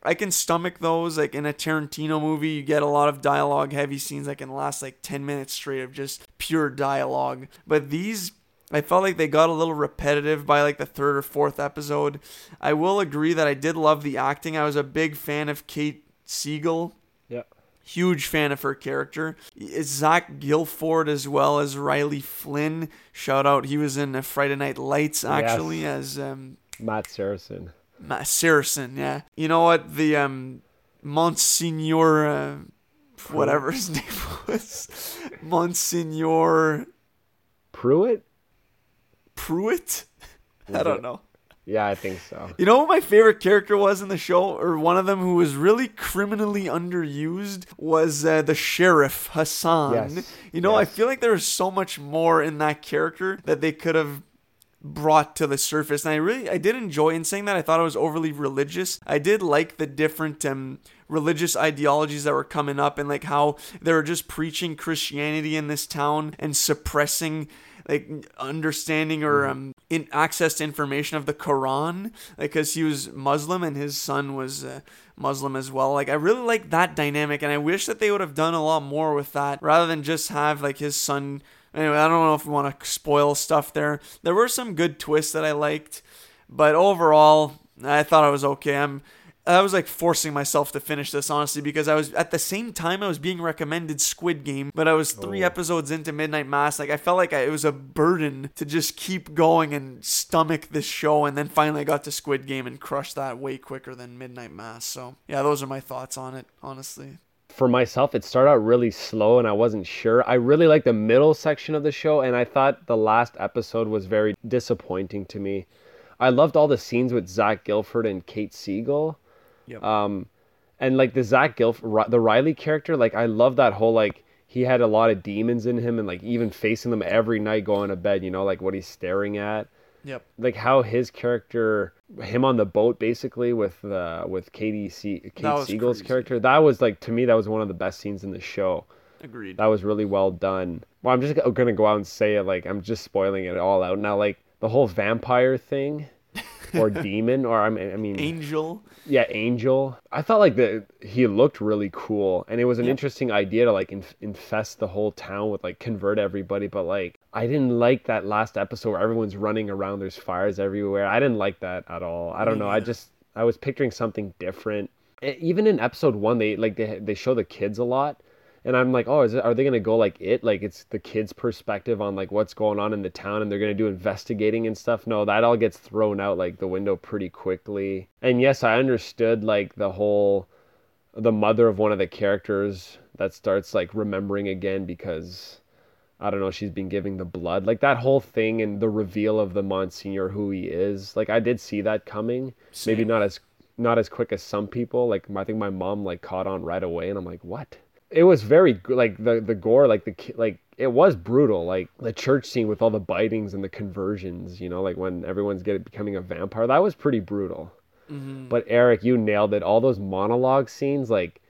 I can stomach those. Like in a Tarantino movie, you get a lot of dialogue heavy scenes that can last like 10 minutes straight of just pure dialogue. But these, I felt like they got a little repetitive by like the third or fourth episode. I will agree that I did love the acting. I was a big fan of Kate Siegel. Yeah. Huge fan of her character. Zach Gilford as well as Riley Flynn. Shout out, he was in uh, Friday Night Lights actually as um, Matt Saracen. Saracen, yeah. You know what? The um, Monsignor, uh, whatever his name was, Monsignor Pruitt? Pruitt. I don't know. Yeah, I think so. You know what my favorite character was in the show, or one of them who was really criminally underused, was uh, the sheriff Hassan. Yes, You know, I feel like there was so much more in that character that they could have brought to the surface. And i really i did enjoy in saying that i thought it was overly religious. I did like the different um religious ideologies that were coming up and like how they were just preaching christianity in this town and suppressing like understanding or um in access to information of the quran. Because he was muslim and his son was uh, muslim as well. Like i really like that dynamic and i wish that they would have done a lot more with that rather than just have like his son Anyway, I don't know if we want to spoil stuff there. There were some good twists that I liked, but overall, I thought I was okay. I'm I was like forcing myself to finish this honestly because I was at the same time I was being recommended Squid Game, but I was 3 Oh. episodes into Midnight Mass. Like I felt like I, it was a burden to just keep going and stomach this show and then finally I got to Squid Game and crushed that way quicker than Midnight Mass. So, yeah, those are my thoughts on it, honestly. For myself, it started out really slow and I wasn't sure. I really liked the middle section of the show, and I thought the last episode was very disappointing to me. I loved all the scenes with Zach Gilford and Kate Siegel. Yep. Um, and like the Zach Gilford, the Riley character, like I love that whole like he had a lot of demons in him, and like even facing them every night going to bed. You know, like what he's staring at Yep. like how his character him on the boat basically with uh with Katie C- Kate That Siegel's crazy. character that was like to me that was one of the best scenes in the show Agreed. that was really well done well I'm just gonna go out and say it like I'm just spoiling it all out now like the whole vampire thing or demon or I mean, I mean Angel. yeah angel. I felt like the he looked really cool and it was an Yeah. interesting idea to like inf- infest the whole town with like convert everybody but like i didn't like that last episode where everyone's running around there's fires everywhere. I didn't like that at all. I don't Me know. I just i was picturing something different. Even in episode one they like they, they show the kids a lot and i'm like oh is it, are they gonna go like it like it's the kids perspective on like what's going on in the town and they're gonna do investigating and stuff no that all gets thrown out like the window pretty quickly and yes i understood like the whole the mother of one of the characters that starts like remembering again because I don't know, she's been giving the blood. Like that whole thing and the reveal of the Monsignor who he is. Like I did see that coming. Maybe not as not as quick as some people. Like I think my mom like caught on right away and I'm like, "What?" It was very like the the gore like the like it was brutal. Like the church scene with all the bitings and the conversions, you know, like when everyone's getting becoming a vampire. That was pretty brutal. Mm-hmm. But Eric, you nailed it. All those monologue scenes, like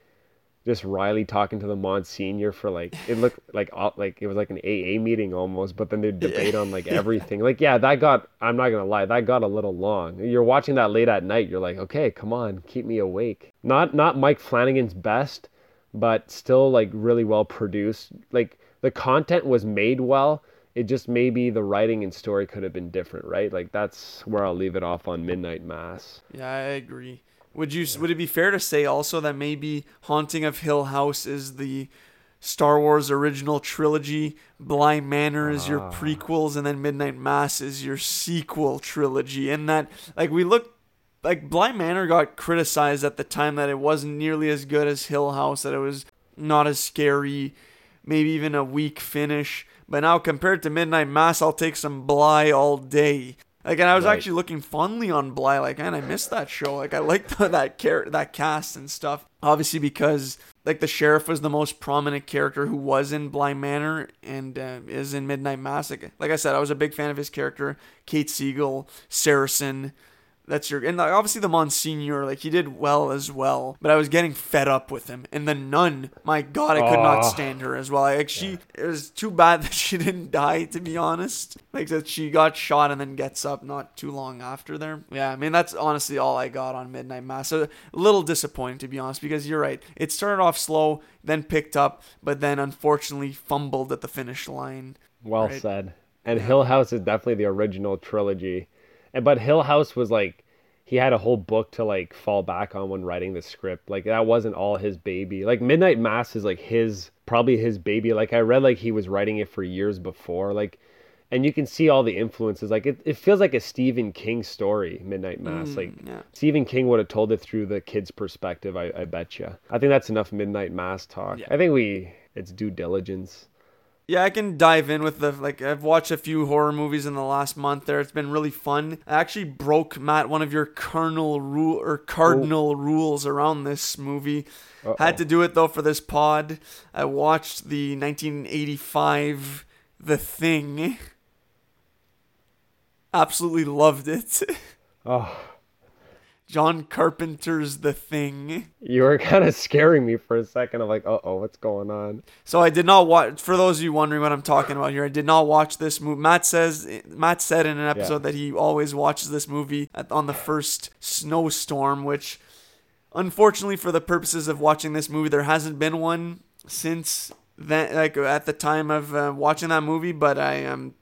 just Riley talking to the Monsignor for like it looked like like it was like an AA meeting almost, but then they debate on like everything. Like yeah, that got I'm not gonna lie, that got a little long. You're watching that late at night, you're like, okay, come on, keep me awake. Not not Mike Flanagan's best, but still like really well produced. Like the content was made well. It just maybe the writing and story could have been different, right? Like that's where I'll leave it off on Midnight Mass. Yeah, I agree. Would you would it be fair to say also that maybe Haunting of Hill House is the Star Wars original trilogy, Bly Manor is your ah. prequels, and then Midnight Mass is your sequel trilogy. And that like we look like Bly Manor got criticized at the time that it wasn't nearly as good as Hill House, that it was not as scary, maybe even a weak finish. But now compared to Midnight Mass, I'll take some Bly all day. Like, and I was right. actually looking fondly on Bly. Like, man, I missed that show. Like, I liked that char- that cast and stuff. Obviously, because like the sheriff was the most prominent character who was in Bly Manor and uh, is in Midnight Mass. Like, like I said, I was a big fan of his character. Kate Siegel, Saracen, that's your and obviously the Monsignor, like he did well as well. But I was getting fed up with him. And the nun, my God, I could oh. not stand her as well. Like she, yeah. it was too bad that she didn't die. To be honest, like that she got shot and then gets up not too long after there. Yeah, I mean that's honestly all I got on Midnight Mass. So a little disappointing to be honest, because you're right. It started off slow, then picked up, but then unfortunately fumbled at the finish line. Well right? said. And Hill House is definitely the original trilogy and but Hill House was like he had a whole book to like fall back on when writing the script. Like that wasn't all his baby. Like Midnight Mass is like his probably his baby. Like I read like he was writing it for years before. Like and you can see all the influences. Like it, it feels like a Stephen King story, Midnight Mass. Mm, like yeah. Stephen King would have told it through the kid's perspective, I, I bet you. I think that's enough Midnight Mass talk. Yeah. I think we it's due diligence yeah, I can dive in with the like I've watched a few horror movies in the last month there. It's been really fun. I actually broke Matt one of your cardinal rule or cardinal oh. rules around this movie. Uh-oh. Had to do it though for this pod. I watched the 1985 The Thing. Absolutely loved it. Oh. John Carpenter's The Thing. You were kind of scaring me for a second. I'm like, uh oh, what's going on? So I did not watch. For those of you wondering what I'm talking about here, I did not watch this movie. Matt says Matt said in an episode yeah. that he always watches this movie at, on the first snowstorm, which unfortunately for the purposes of watching this movie, there hasn't been one since then. Like at the time of uh, watching that movie, but I um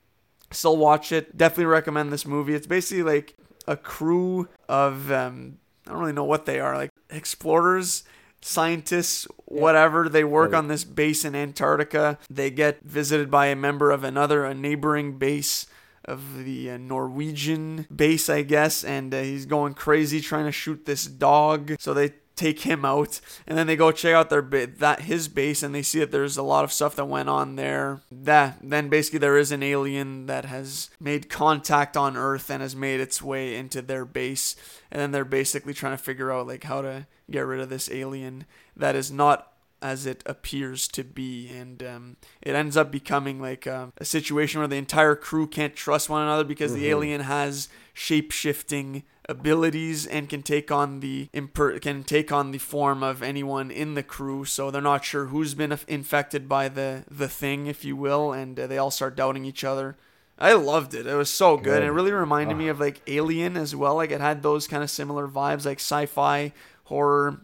still watch it. Definitely recommend this movie. It's basically like a crew of um, I don't really know what they are, like explorers, scientists, whatever. They work on this base in Antarctica. They get visited by a member of another, a neighboring base of the uh, Norwegian base, I guess, and uh, he's going crazy trying to shoot this dog. So they take him out and then they go check out their that his base and they see that there's a lot of stuff that went on there that then basically there is an alien that has made contact on earth and has made its way into their base and then they're basically trying to figure out like how to get rid of this alien that is not as it appears to be. And um, it ends up becoming like a, a, situation where the entire crew can't trust one another because mm-hmm. the alien has shape shifting abilities and can take on the imper- can take on the form of anyone in the crew so they're not sure who's been infected by the the thing if you will and uh, they all start doubting each other I loved it. It was so good. good. It really reminded oh. me of like Alien as well. Like it had those kind of similar vibes, like sci-fi, horror,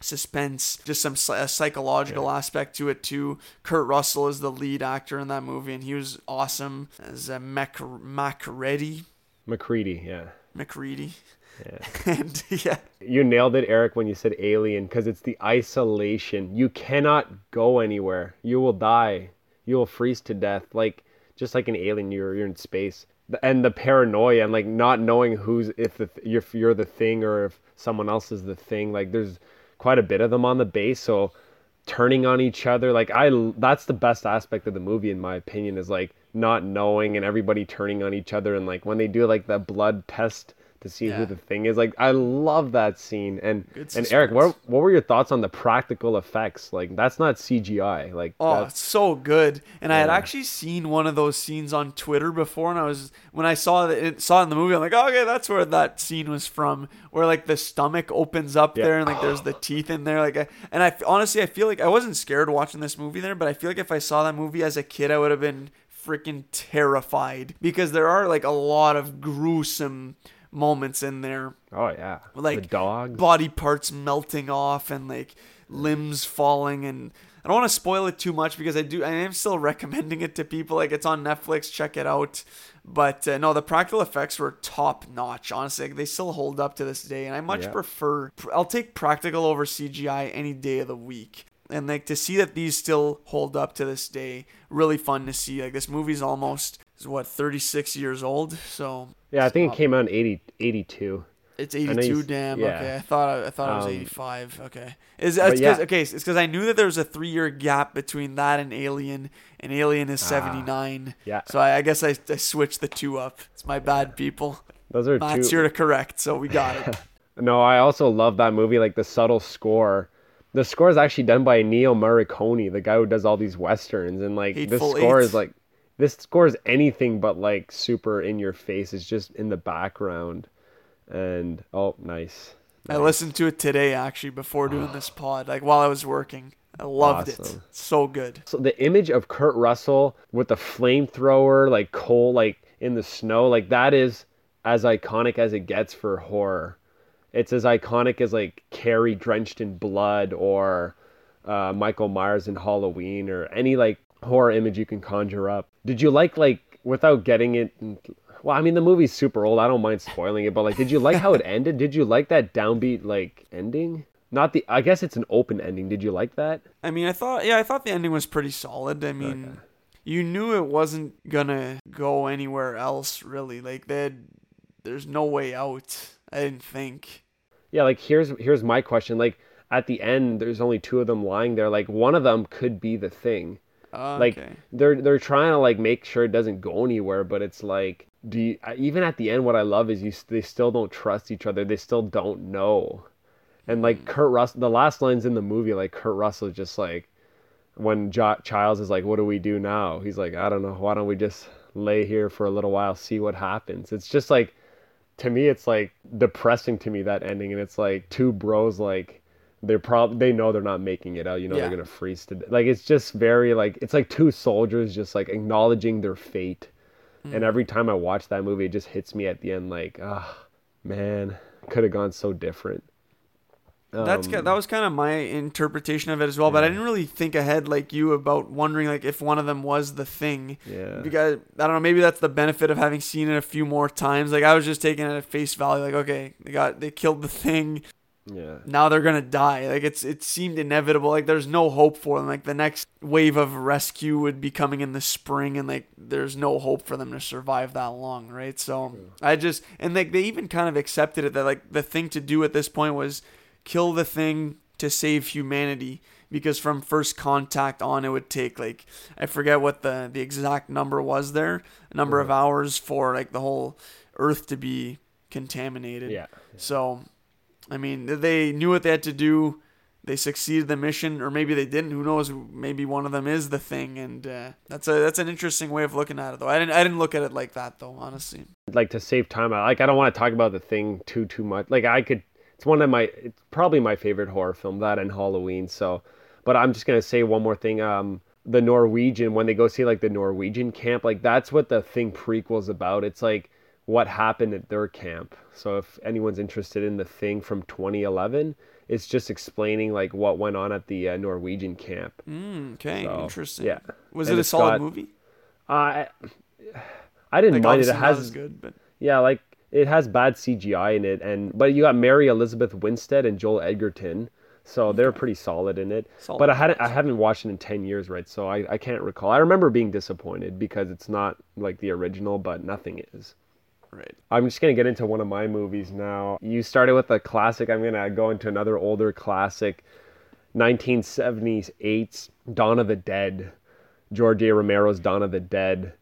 suspense, just some psychological yeah. aspect to it too. Kurt Russell is the lead actor in that movie, and he was awesome as a Mac Macready. MacReady, yeah. MacReady. Yeah. and yeah. You nailed it, Eric, when you said alien, because it's the isolation. You cannot go anywhere. You will die. You will freeze to death. Like just like an alien, you're you're in space. And the paranoia and like not knowing who's if the, if you're the thing or if someone else is the thing. Like there's quite a bit of them on the base, so turning on each other like i that's the best aspect of the movie in my opinion is like not knowing and everybody turning on each other and like when they do like the blood test to see Yeah. who the thing is. Like I love that scene. And and Eric, what what were your thoughts on the practical effects? Like that's not CGI. Like Oh, that's, it's so good. And I had actually seen one of those scenes on Twitter before, and I was when I saw it, saw it in the movie, I'm like, oh, okay, that's where that scene was from, where like the stomach opens up Yeah. there and like there's the teeth in there, like, I- and I honestly I feel like I wasn't scared watching this movie there, but I feel like if I saw that movie as a kid, I would have been freaking terrified because there are like a lot of gruesome moments in there oh yeah. like the dog. body parts melting off and like limbs falling and I don't want to spoil it too much because I do I am still recommending it to people like it's on Netflix check it out but uh, no the practical effects were top notch honestly like, they still hold up to this day and I much Yeah. prefer I'll take practical over CGI any day of the week and like to see that these still hold up to this day really fun to see like this movie's almost is what 36 years old so yeah, I think it came out in 80, 82. it's 82. Damn. yeah. Okay. I thought I thought it was Um, 85. Okay. Is it's yeah. okay? It's because I knew that there was a three year gap between that and Alien, and Alien is 79. Ah, yeah. So I, I guess I, I switched the two up. It's my bad, people. Those are Matt's two here to correct, so we got it. No, I also love that movie, like the subtle score. The score is actually done by Ennio Morricone, the guy who does all these westerns, and like Hateful this score Eight. is like this score is anything but like super in your face. It's just in the background, and oh, nice. I listened to it today actually before doing this pod, like while I was working. I loved it. So good. So the image of Kurt Russell with the flamethrower, like coal, like in the snow, like that is as iconic as it gets for horror. It's as iconic as like Carrie drenched in blood or uh, Michael Myers in Halloween or any like horror image you can conjure up. Did you like like without getting it? Well, I mean the movie's super old. I don't mind spoiling it, but like, did you like how it ended? Did you like that downbeat like ending? Not the. I guess it's an open ending. Did you like that? I mean, I thought, yeah, I thought the ending was pretty solid. I mean, you knew it wasn't gonna go anywhere else, really. Like, they had, there's no way out. I didn't think. Yeah, like here's here's my question. Like at the end, there's only two of them lying there. Like one of them could be the thing. Uh, Like they're they're trying to like make sure it doesn't go anywhere, but it's like, do you, even at the end, what I love is you they still don't trust each other. They still don't know. And like Kurt Russell, the last lines in the movie, like Kurt Russell just like, when jo- Childs is like, "What do we do now?" He's like, "I don't know. Why don't we just lay here for a little while, see what happens?" It's just like, to me, it's like depressing to me that ending, and it's like two bros like they're probably they know they're not making it out. You know Yeah. they're gonna freeze to death. like it's just very like it's like two soldiers just like acknowledging their fate. Hmm. And every time I watch that movie, it just hits me at the end like, ah, man, could have gone so different. That's Um, ki- that was kind of my interpretation of it as well, but I didn't really think ahead like you about wondering like if one of them was the thing. Yeah. Because I don't know, maybe that's the benefit of having seen it a few more times. Like I was just taking it at face value, like okay, they got they killed the thing. yeah. now they're gonna die. Like it's it seemed inevitable. Like there's no hope for them. Like the next wave of rescue would be coming in the spring, and like there's no hope for them to survive that long, right? So I just and like they even kind of accepted it that like the thing to do at this point was kill the thing to save humanity. Because from first contact on, it would take like I forget what the the exact number was there, number of hours for like the whole Earth to be contaminated. Yeah. So, I mean, they knew what they had to do. They succeeded the mission, or maybe they didn't. Who knows? Maybe one of them is the thing, and uh, that's a that's an interesting way of looking at it. Though I didn't I didn't look at it like that though. Honestly, like to save time I like I don't want to talk about the thing too too much. Like I could it's one of my it's probably my favorite horror film that and Halloween. So, but I'm just going to say one more thing um the Norwegian when they go see like the Norwegian camp like that's what the thing prequel's about. It's like what happened at their camp. So if anyone's interested in the thing from 2011, it's just explaining like what went on at the uh, Norwegian camp. mm, okay, So, interesting. yeah. was And it a solid got- movie? Uh, I I didn't Like mind it. It has good, but yeah, like it has bad CGI in it, and but you got Mary Elizabeth Winstead and Joel Edgerton, so they're pretty solid in it. Solid but I hadn't I haven't watched it in ten years, right? So I, I can't recall. I remember being disappointed because it's not like the original, but nothing is. right. I'm just gonna get into one of my movies now. You started with a classic. I'm gonna go into another older classic, 1978's Dawn of the Dead, George A. Romero's Dawn of the Dead.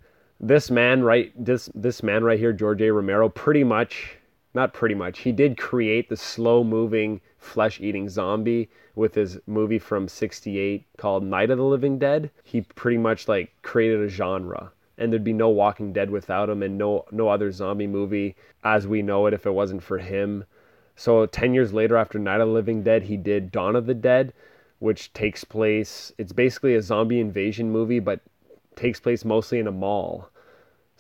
This man right this this man right here, George A. Romero, pretty much not pretty much. He did create the slow moving flesh eating zombie with his movie from 68 called Night of the Living Dead. He pretty much like created a genre and there'd be no Walking Dead without him and no no other zombie movie as we know it if it wasn't for him. So 10 years later after Night of the Living Dead, he did Dawn of the Dead, which takes place it's basically a zombie invasion movie but takes place mostly in a mall.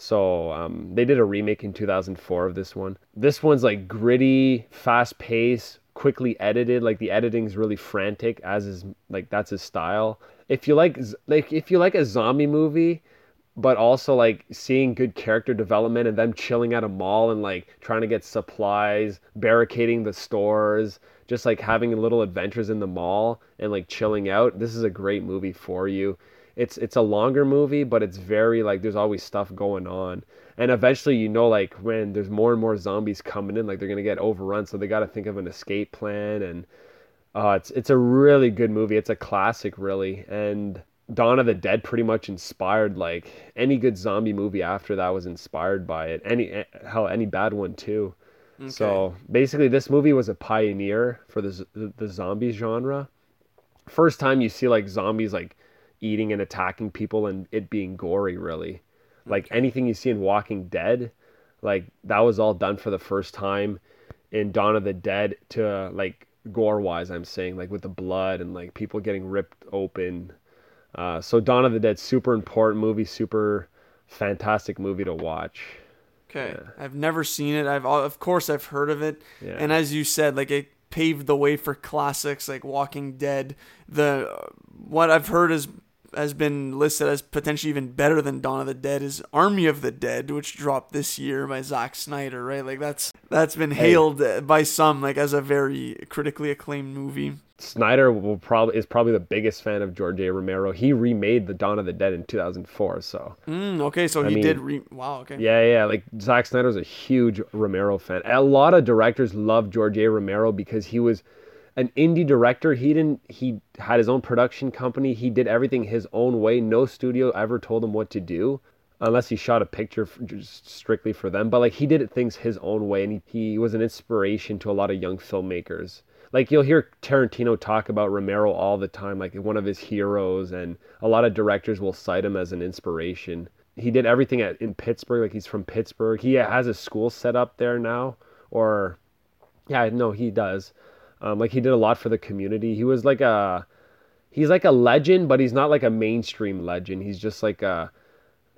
So um, they did a remake in 2004 of this one. This one's like gritty, fast paced, quickly edited. Like the editing's really frantic, as is like that's his style. If you like like if you like a zombie movie, but also like seeing good character development and them chilling at a mall and like trying to get supplies, barricading the stores, just like having little adventures in the mall and like chilling out. This is a great movie for you it's it's a longer movie, but it's very like there's always stuff going on. And eventually, you know, like when there's more and more zombies coming in, like they're gonna get overrun, so they got to think of an escape plan. And uh, it's it's a really good movie. It's a classic, really. And Dawn of the Dead pretty much inspired like any good zombie movie after that was inspired by it. Any eh, hell, any bad one too. Okay. So basically, this movie was a pioneer for the the zombie genre. First time you see like zombies like eating and attacking people and it being gory really. Like okay. anything you see in walking dead like that was all done for the first time in dawn of the dead to like gore wise i'm saying like with the blood and like people getting ripped open. Uh, so dawn of the dead super important movie super fantastic movie to watch. Okay. Yeah. i've never seen it. I've of course i've heard of it. Yeah. and as you said like it paved the way for classics like walking dead. The what i've heard is has been listed as potentially even better than Dawn of the Dead is Army of the Dead, which dropped this year by Zack Snyder, right? Like that's that's been hailed hey. by some like as a very critically acclaimed movie. Snyder will probably is probably the biggest fan of George A. Romero. He remade the Dawn of the Dead in 2004. So mm, okay, so I he mean, did. Re- wow. Okay. Yeah, yeah. Like Zack Snyder's a huge Romero fan. A lot of directors love George A. Romero because he was an indie director. He didn't. He had his own production company. He did everything his own way. No studio ever told him what to do, unless he shot a picture for, just strictly for them. But like he did things his own way, and he, he was an inspiration to a lot of young filmmakers. Like you'll hear Tarantino talk about Romero all the time, like one of his heroes, and a lot of directors will cite him as an inspiration. He did everything at in Pittsburgh, like he's from Pittsburgh. He has a school set up there now, or yeah, no, he does um, like he did a lot for the community. He was like a he's like a legend, but he's not like a mainstream legend. He's just like a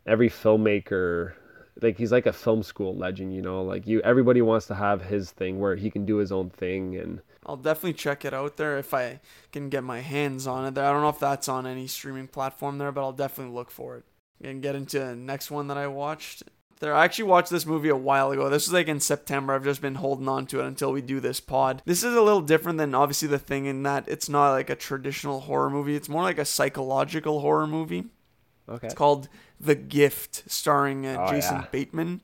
every filmmaker like he's like a film school legend, you know. Like you everybody wants to have his thing where he can do his own thing and I'll definitely check it out there if I can get my hands on it. I don't know if that's on any streaming platform there, but I'll definitely look for it and get into the next one that I watched there. I actually watched this movie a while ago. This was like in September. I've just been holding on to it until we do this pod. This is a little different than obviously the thing in that it's not like a traditional horror movie. It's more like a psychological horror movie. Okay. It's called The Gift, starring uh, oh, Jason yeah. Bateman.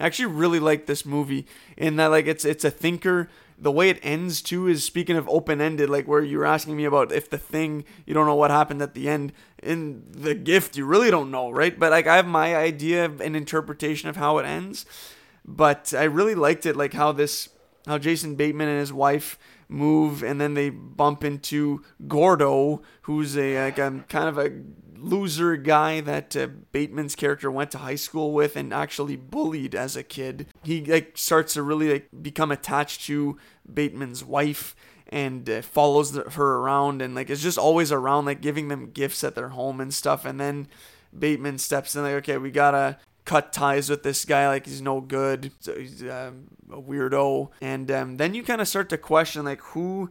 I actually really like this movie in that like it's it's a thinker the way it ends too is speaking of open ended, like where you were asking me about if the thing you don't know what happened at the end. In the gift, you really don't know, right? But like I have my idea of an interpretation of how it ends. But I really liked it, like how this, how Jason Bateman and his wife move, and then they bump into Gordo, who's a like a kind of a loser guy that uh, Bateman's character went to high school with and actually bullied as a kid. He like starts to really like become attached to Bateman's wife and uh, follows the, her around and like is just always around like giving them gifts at their home and stuff. And then Bateman steps in like okay we gotta cut ties with this guy like he's no good. So he's um, a weirdo. And um, then you kind of start to question like who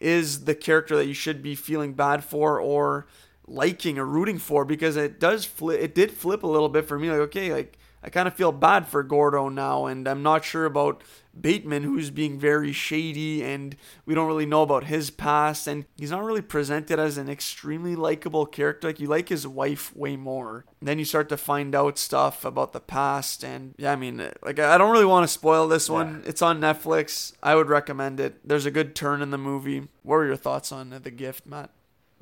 is the character that you should be feeling bad for or liking or rooting for because it does flip it did flip a little bit for me like okay like I kind of feel bad for Gordo now and I'm not sure about Bateman who's being very shady and we don't really know about his past and he's not really presented as an extremely likable character. Like you like his wife way more. And then you start to find out stuff about the past and yeah I mean like I don't really want to spoil this one. Yeah. it's on Netflix. I would recommend it. There's a good turn in the movie. What were your thoughts on The Gift Matt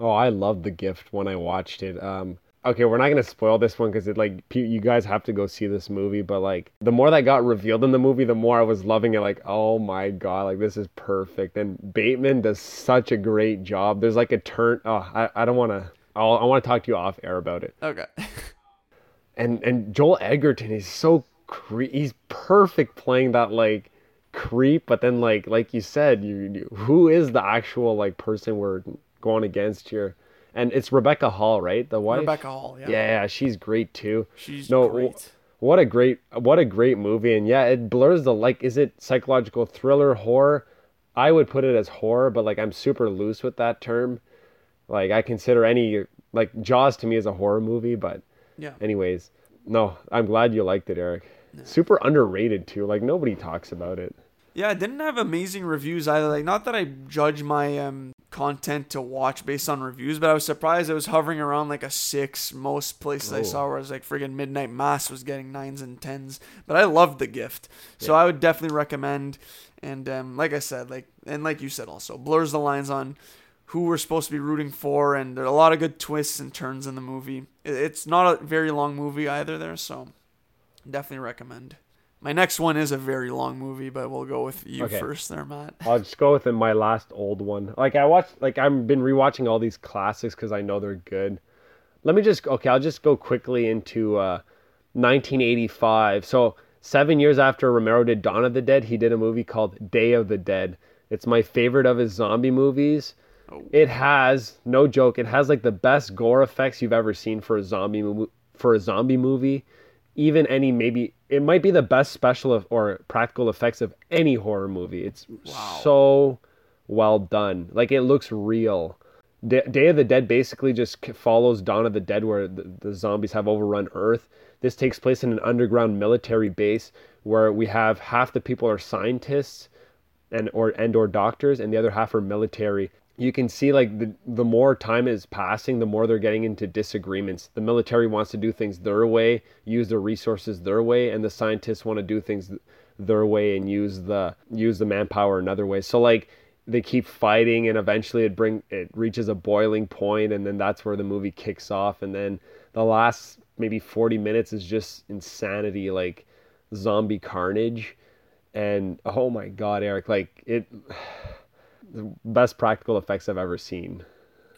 Oh, I loved The Gift when I watched it. Um, okay, we're not gonna spoil this one because it like you guys have to go see this movie. But like the more that got revealed in the movie, the more I was loving it. Like, oh my god, like this is perfect. And Bateman does such a great job. There's like a turn. Oh, I, I don't want to. i I want to talk to you off air about it. Okay. and and Joel Edgerton is so cre- he's perfect playing that like creep, but then like like you said, you, you who is the actual like person we're going against here? and it's Rebecca Hall, right? The wife. Rebecca Hall, yeah. Yeah, she's great too. She's no, great. What a great, what a great movie, and yeah, it blurs the like. Is it psychological thriller horror? I would put it as horror, but like I'm super loose with that term. Like I consider any like Jaws to me is a horror movie, but yeah. Anyways, no, I'm glad you liked it, Eric. Yeah. Super underrated too. Like nobody talks about it. Yeah, it didn't have amazing reviews either. Like, not that I judge my um, content to watch based on reviews, but I was surprised it was hovering around like a six. Most places oh. I saw where it was like friggin' Midnight Mass was getting nines and tens. But I loved the gift, so yeah. I would definitely recommend. And um, like I said, like and like you said, also blurs the lines on who we're supposed to be rooting for, and there are a lot of good twists and turns in the movie. It's not a very long movie either, there, so definitely recommend. My next one is a very long movie, but we'll go with you okay. first there, Matt. I'll just go with my last old one. Like I watched, like I've been rewatching all these classics because I know they're good. Let me just okay. I'll just go quickly into uh, 1985. So seven years after Romero did Dawn of the Dead, he did a movie called Day of the Dead. It's my favorite of his zombie movies. Oh. It has no joke. It has like the best gore effects you've ever seen for a zombie. For a zombie movie, even any maybe it might be the best special of, or practical effects of any horror movie. It's wow. so well done. Like it looks real. D- Day of the Dead basically just follows Dawn of the Dead, where the, the zombies have overrun Earth. This takes place in an underground military base where we have half the people are scientists and or and or doctors, and the other half are military you can see like the the more time is passing, the more they're getting into disagreements. The military wants to do things their way, use their resources their way, and the scientists want to do things their way and use the use the manpower another way. So like they keep fighting and eventually it bring it reaches a boiling point and then that's where the movie kicks off and then the last maybe 40 minutes is just insanity like zombie carnage and oh my god Eric like it the best practical effects I've ever seen.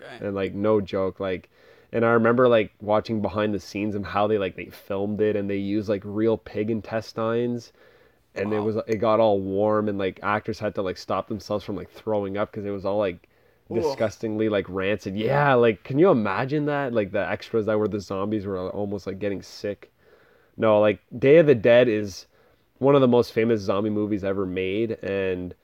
Okay. And like no joke, like and I remember like watching behind the scenes and how they like they filmed it and they used like real pig intestines and wow. it was it got all warm and like actors had to like stop themselves from like throwing up because it was all like Ooh. disgustingly like rancid. Yeah, like can you imagine that? Like the extras that were the zombies were almost like getting sick. No, like Day of the Dead is one of the most famous zombie movies ever made and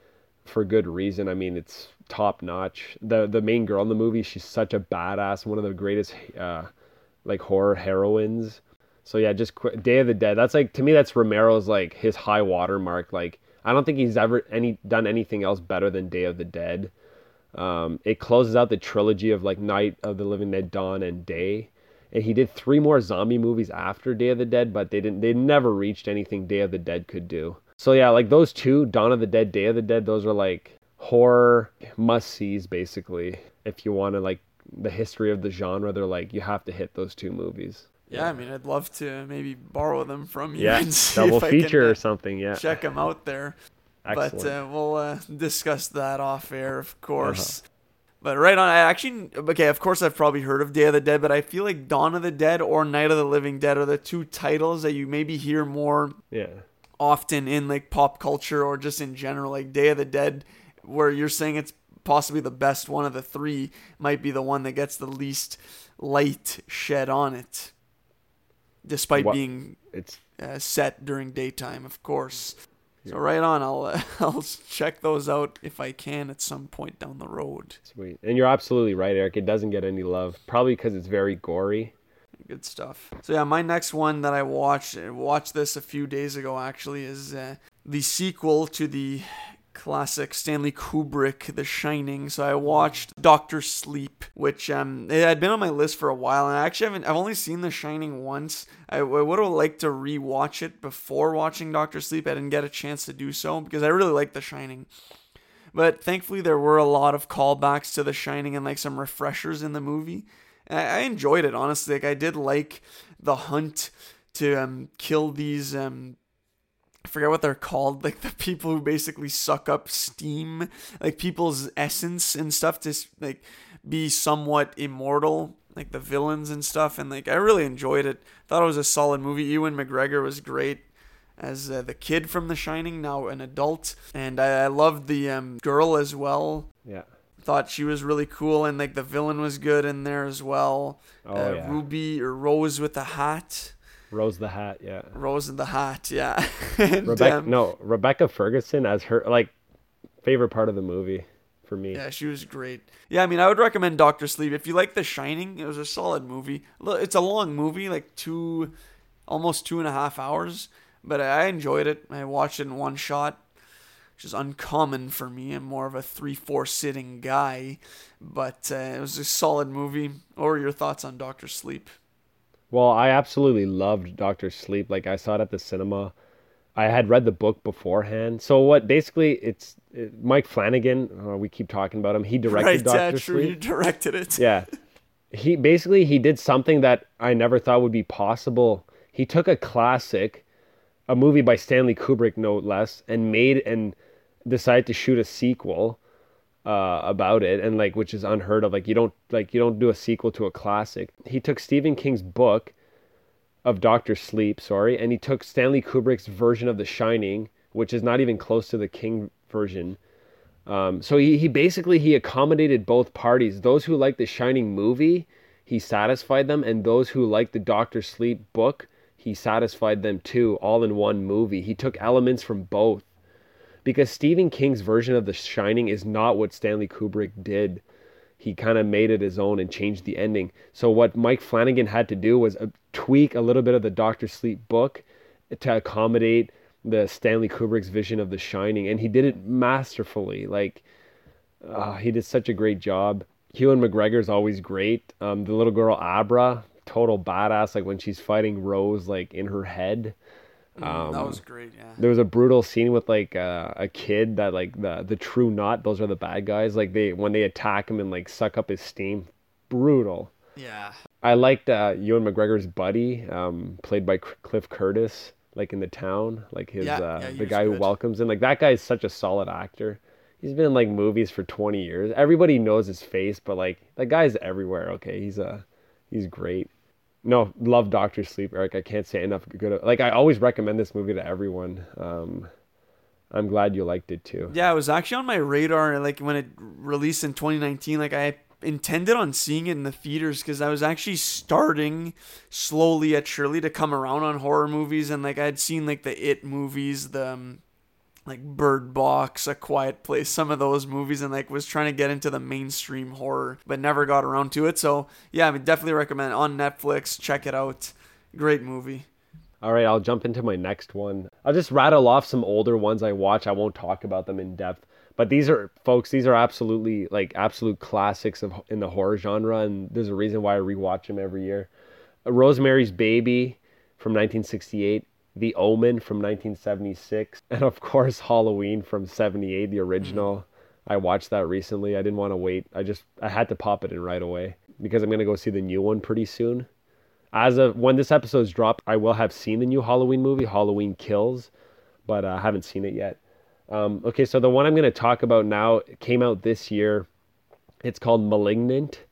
for good reason. I mean, it's top notch. The the main girl in the movie, she's such a badass, one of the greatest uh, like horror heroines. So yeah, just qu- Day of the Dead. That's like to me, that's Romero's like his high water mark. Like I don't think he's ever any done anything else better than Day of the Dead. Um, it closes out the trilogy of like Night of the Living Dead, Dawn, and Day. And he did three more zombie movies after Day of the Dead, but they didn't. They never reached anything Day of the Dead could do. So yeah, like those two, Dawn of the Dead, Day of the Dead, those are like horror must sees basically. If you want to like the history of the genre, they're like you have to hit those two movies. Yeah, I mean, I'd love to maybe borrow them from you. Yeah, double feature or something. Yeah, check them out there. Excellent. But uh, we'll uh, discuss that off air, of course. Uh-huh. But right on, I actually okay. Of course, I've probably heard of Day of the Dead, but I feel like Dawn of the Dead or Night of the Living Dead are the two titles that you maybe hear more. Yeah often in like pop culture or just in general, like Day of the Dead, where you're saying it's possibly the best one of the three, might be the one that gets the least light shed on it, despite what? being it's uh, set during daytime, of course. So right on, I'll uh, I'll check those out if I can at some point down the road. Sweet, and you're absolutely right, Eric. It doesn't get any love, probably because it's very gory good stuff. So yeah, my next one that I watched watched this a few days ago actually is uh, the sequel to the classic Stanley Kubrick The Shining. So I watched Doctor Sleep, which um it had been on my list for a while and I actually haven't I've only seen The Shining once. I, I would have liked to rewatch it before watching Doctor Sleep. I didn't get a chance to do so because I really like The Shining. But thankfully there were a lot of callbacks to The Shining and like some refreshers in the movie I, enjoyed it honestly. Like I did like the hunt to um, kill these um, I forget what they're called, like the people who basically suck up steam, like people's essence and stuff to like be somewhat immortal, like the villains and stuff. And like I really enjoyed it. Thought it was a solid movie. Ewan McGregor was great as uh, the kid from The Shining, now an adult, and I, I loved the um, girl as well. Yeah. Thought she was really cool, and like the villain was good in there as well. Oh, uh, yeah. Ruby or Rose with the hat. Rose the Hat, yeah. Rose in the hat, yeah. and, Rebecca, um, no, Rebecca Ferguson as her like favorite part of the movie for me. Yeah, she was great. Yeah, I mean, I would recommend Doctor Sleep if you like The Shining. It was a solid movie. It's a long movie, like two, almost two and a half hours, but I enjoyed it. I watched it in one shot, which is uncommon for me. I'm more of a three-four sitting guy, but uh, it was a solid movie. What were your thoughts on Doctor Sleep? Well, I absolutely loved Doctor Sleep. Like I saw it at the cinema. I had read the book beforehand. So what? Basically, it's it, Mike Flanagan. Uh, we keep talking about him. He directed right, Doctor yeah, true. You Sleep. directed it. Yeah. He basically he did something that I never thought would be possible. He took a classic, a movie by Stanley Kubrick, no less, and made and decided to shoot a sequel uh, about it, and like which is unheard of. Like you don't like you don't do a sequel to a classic. He took Stephen King's book of Doctor Sleep, sorry, and he took Stanley Kubrick's version of The Shining, which is not even close to the King version. Um, so he, he basically he accommodated both parties. Those who like the Shining movie, he satisfied them, and those who like the Doctor Sleep book, he satisfied them too, all in one movie. He took elements from both. Because Stephen King's version of The Shining is not what Stanley Kubrick did. He kind of made it his own and changed the ending. So what Mike Flanagan had to do was uh, tweak a little bit of the Doctor Sleep book to accommodate the Stanley Kubrick's vision of The Shining, and he did it masterfully. Like, uh, he did such a great job. Ewan McGregor is always great. Um, the little girl Abra, total badass. Like when she's fighting Rose, like in her head. Mm, that was great. Yeah. There was a brutal scene with like uh, a kid that like the the true knot. Those are the bad guys. Like they when they attack him and like suck up his steam. Brutal. Yeah. I liked uh, Ewan McGregor's buddy, um, played by C- Cliff Curtis, like in the town, like his Yeah, uh, yeah, the guy who welcomes him. Like that guy is such a solid actor. He's been in like movies for twenty years. Everybody knows his face, but like that guy's everywhere. Okay, he's uh he's great. No, love Doctor Sleep, Eric. I can't say enough good. Like I always recommend this movie to everyone. Um, I'm glad you liked it too. Yeah, it was actually on my radar. Like when it released in 2019, like I intended on seeing it in the theaters because I was actually starting slowly at Shirley to come around on horror movies, and like I'd seen like the It movies, the um, like Bird Box, A Quiet Place, some of those movies, and like was trying to get into the mainstream horror, but never got around to it. So yeah, I would definitely recommend on Netflix. Check it out. Great movie. All right, I'll jump into my next one. I'll just rattle off some older ones I watch. I won't talk about them in depth, but these are folks. These are absolutely like absolute classics of in the horror genre, and there's a reason why I rewatch them every year. Rosemary's Baby from 1968, The Omen from 1976, and of course Halloween from 78, the original. I watched that recently. I didn't want to wait. I just I had to pop it in right away because I'm gonna go see the new one pretty soon. As of when this episode's dropped, I will have seen the new Halloween movie, Halloween Kills, but uh, I haven't seen it yet. Um, okay, so the one I'm going to talk about now came out this year. It's called Malignant,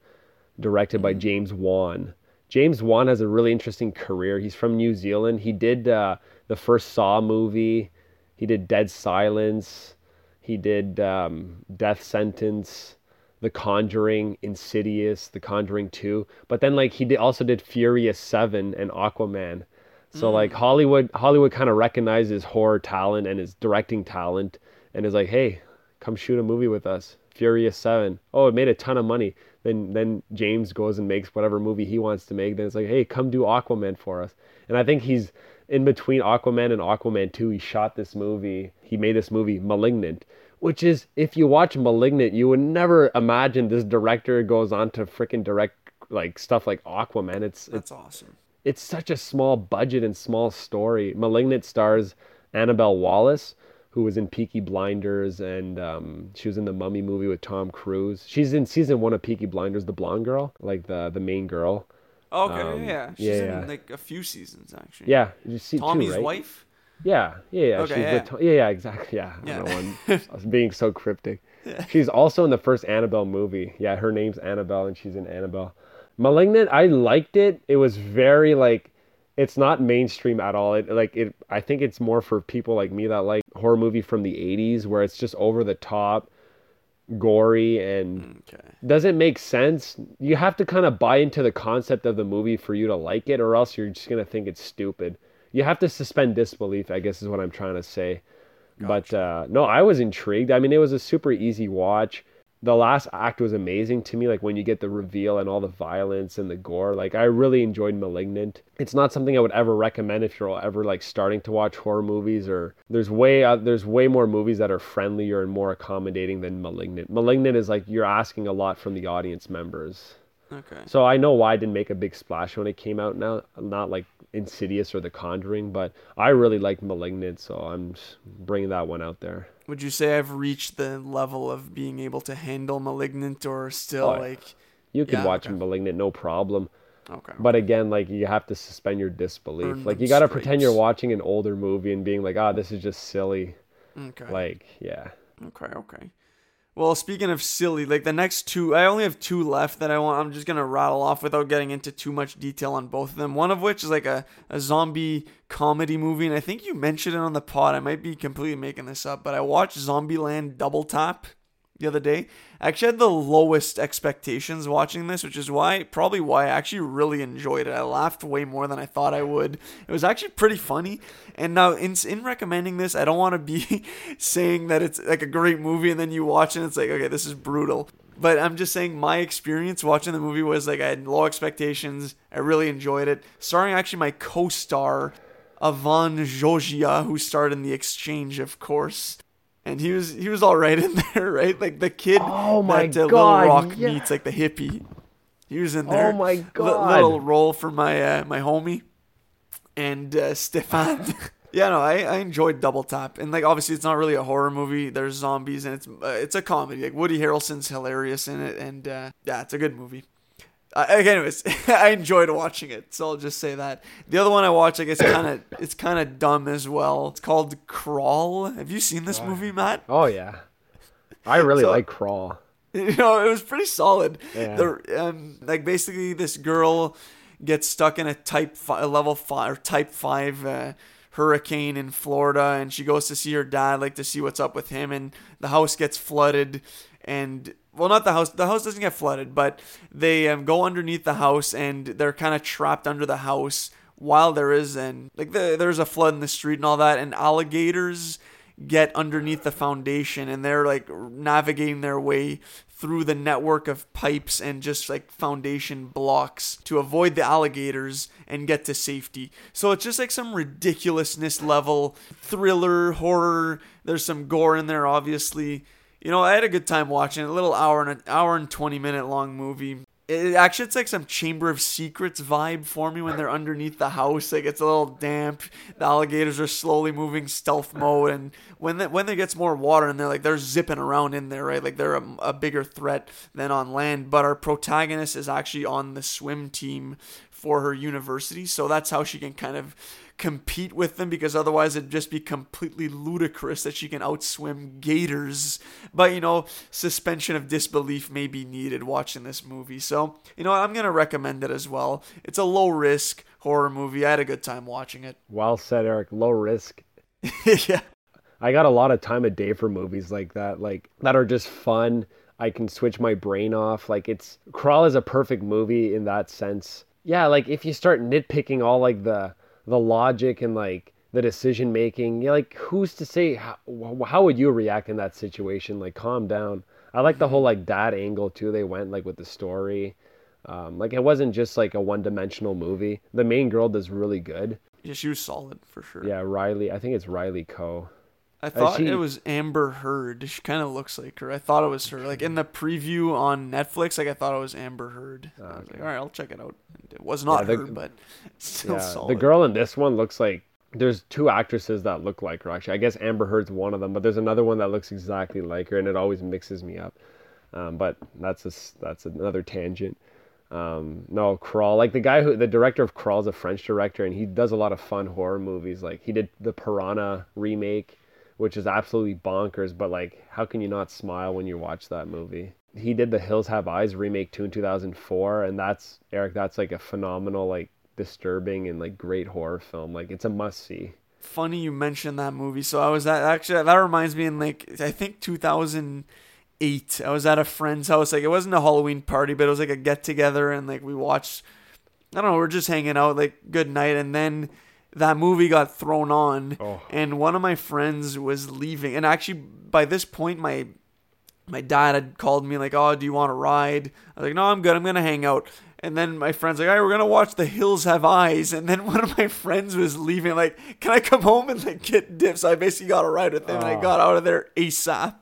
directed by James Wan. James Wan has a really interesting career. He's from New Zealand. He did uh, the first Saw movie. He did Dead Silence. He did um, Death Sentence, The Conjuring, Insidious, The Conjuring 2. But then like he did, also did Furious 7 and Aquaman. So like Hollywood Hollywood kind of recognized his horror talent and his directing talent and is like, "Hey, come shoot a movie with us." Furious 7. Oh, it made a ton of money. Then then James goes and makes whatever movie he wants to make. Then it's like, "Hey, come do Aquaman for us." And I think he's in between Aquaman and Aquaman 2, he shot this movie. He made this movie Malignant, which is if you watch Malignant, you would never imagine this director goes on to freaking direct like stuff like Aquaman. It's it's That's awesome. it's such a small budget and small story. Malignant stars Annabelle Wallis, who was in Peaky Blinders and um, she was in the Mummy movie with Tom Cruise. She's in season one of Peaky Blinders, the blonde girl, like the the main girl. Okay, Um, yeah, she's yeah, in like a few seasons actually. Yeah, you see Tommy's two, right? wife. Yeah, yeah, yeah. Okay, she's yeah. with Tom- yeah, yeah, exactly. Yeah, I Yeah. don't know. I was being so cryptic. She's also in the first Annabelle movie. Yeah, her name's Annabelle, and she's in Annabelle. Malignant, I liked it. It was very like, it's not mainstream at all. It like it. I think it's more for people like me that like horror movie from the '80s, where it's just over the top, gory, and Okay. doesn't make sense. You have to kind of buy into the concept of the movie for you to like it, or else you're just gonna think it's stupid. You have to suspend disbelief, I guess, is what I'm trying to say. But uh, no, I was intrigued. I mean, it was a super easy watch. The last act was amazing to me, like when you get the reveal and all the violence and the gore. Like I really enjoyed *Malignant*. It's not something I would ever recommend if you're ever like starting to watch horror movies. Or there's way uh, there's way more movies that are friendlier and more accommodating than *Malignant*. *Malignant* is like you're asking a lot from the audience members. Okay. So I know why I didn't make a big splash when it came out. Now, not like Insidious or The Conjuring, but I really like *Malignant*, so I'm just bringing that one out there. Would you say I've reached the level of being able to handle malignant, or still Oh, like? You could Yeah, watch okay. *Malignant*, no problem. Okay. But again, like you have to suspend your disbelief. Earn like you got to pretend you're watching an older movie and being like, "Ah, this is just silly." okay. Like, yeah. Okay, okay. Well, speaking of silly, like the next two, I only have two left that I want. I'm just gonna rattle off without getting into too much detail on both of them. One of which is like a, a zombie comedy movie, and I think you mentioned it on the pod. I might be completely making this up, but I watched Zombieland Double Tap the other day. I actually had the lowest expectations watching this, which is why probably why I actually really enjoyed it. I laughed way more than I thought I would. It was actually pretty funny. And now in in recommending this, I don't want to be saying that it's like a great movie and then you watch it and it's like, okay, this is brutal. But I'm just saying my experience watching the movie was like I had low expectations. I really enjoyed it. Starring actually my co-star Avan Jogia, who starred in The Exchange, of course. And he was he was all right in there, right? Like the kid Oh my that uh, God, Little Rock yeah. meets, like the hippie. He was in there. Oh my God. little role for my uh, my homie and uh, Stefan. yeah, no, I, I enjoyed Double Tap, and like obviously it's not really a horror movie. There's zombies, and it's uh, it's a comedy. Like Woody Harrelson's hilarious in it, and uh, yeah, it's a good movie. Uh, anyways, I enjoyed watching it, so I'll just say that. The other one I watched, I guess, kind of it's kind of dumb as well. It's called Crawl. Have you seen this movie, Matt? Oh yeah. I really So- like Crawl. you know, it was pretty solid. Yeah. The um, like basically this girl gets stuck in a type five, level five or type five uh, hurricane in Florida, and she goes to see her dad, like to see what's up with him, and the house gets flooded, and well, not the house. The house doesn't get flooded, but they um, go underneath the house, and they're kind of trapped under the house while there is and like the, there's a flood in the street and all that, and alligators get underneath the foundation and they're like navigating their way through the network of pipes and just like foundation blocks to avoid the alligators and get to safety. So it's just like some ridiculousness level thriller horror. There's some gore in there obviously. You know, I had a good time watching it. A little hour and an hour and 20 minute long movie. It actually it's like some Chamber of Secrets vibe for me when they're underneath the house. Like it's a little damp. The alligators are slowly moving stealth mode, and when the, when there gets more water and they're like they're zipping around in there, right? Like they're a, a bigger threat than on land. But our protagonist is actually on the swim team for her university, so that's how she can kind of compete with them because otherwise it'd just be completely ludicrous that she can outswim gators. But you know, suspension of disbelief may be needed watching this movie. So, you know, I'm going to recommend it as well. It's a low risk horror movie. I had a good time watching it. Well said, Eric. Low risk. yeah. I got a lot of time a day for movies like that, like that are just fun. I can switch my brain off. Like it's Crawl is a perfect movie in that sense. Yeah, like if you start nitpicking all like the the logic and like the decision making, you're like who's to say how, how would you react in that situation? Like calm down. I like the whole like dad angle too. They went like with the story. Um, like it wasn't just like a one dimensional movie. The main girl does really good. Yeah, she was solid for sure. Yeah, Riley. I think it's Riley Coe. I thought she- it was Amber Heard. She kind of looks like her. I thought it was her. Like in the preview on Netflix, like I thought it was Amber Heard. I was like, all right, I'll check it out. And it was not the- her, but still Yeah, solid. the girl in this one looks like there's two actresses that look like her actually. I guess Amber Heard's one of them, but there's another one that looks exactly like her, and it always mixes me up. Um, but that's a, that's another tangent. Um, no, Crawl, like the guy who the director of Crawl is a French director, and he does a lot of fun horror movies. Like he did the Piranha remake, which is absolutely bonkers. But like, how can you not smile when you watch that movie? He did the Hills Have Eyes remake too in 2004, and that's Eric. That's like a phenomenal, like disturbing and like great horror film. Like it's a must see. Funny you mentioned that movie. So I was at actually that reminds me in like I think 2000- eight. I was at a friend's house. Like it wasn't a Halloween party, but it was like a get together, and like we watched. I don't know. We're just hanging out, like good night, and then that movie got thrown on, oh. and one of my friends was leaving. And actually, by this point, my my dad had called me like, "Oh, do you want to ride?" I was like, "No, I'm good. I'm gonna hang out." And then my friend's like, all right, we're gonna watch The Hills Have Eyes. And then one of my friends was leaving, like, can I come home and like get dips? So I basically got a ride with him, oh. and I oh. got out of there ASAP.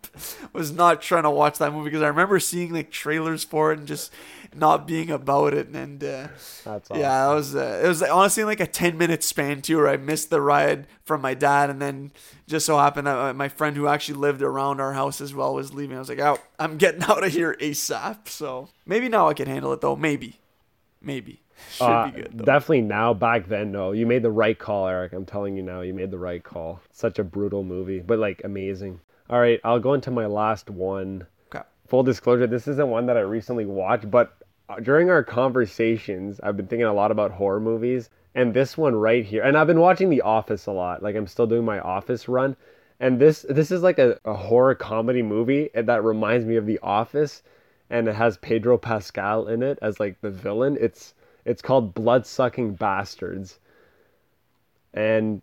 Was not trying to watch that movie because I remember seeing like trailers for it and just not being about it. And uh, That's awesome. yeah, it was uh, it was honestly like a ten minute span too, where I missed the ride from my dad, and then just so happened that uh, my friend who actually lived around our house as well was leaving. I was like, oh, I'm getting out of here ASAP. So maybe now I can handle it though. Maybe. Maybe. Should uh, be good. Though. Definitely now. Back then, no. You made the right call, Eric. I'm telling you now, you made the right call. Such a brutal movie, but like amazing. All right, I'll go into my last one. Okay. Full disclosure, this isn't one that I recently watched, but Uh, during our conversations, I've been thinking a lot about horror movies, and this one right here. And I've been watching The Office a lot. Like I'm still doing my Office run, and this this is like a, a horror comedy movie that reminds me of The Office and it has Pedro Pascal in it as like the villain. It's it's called Blood Sucking Bastards. And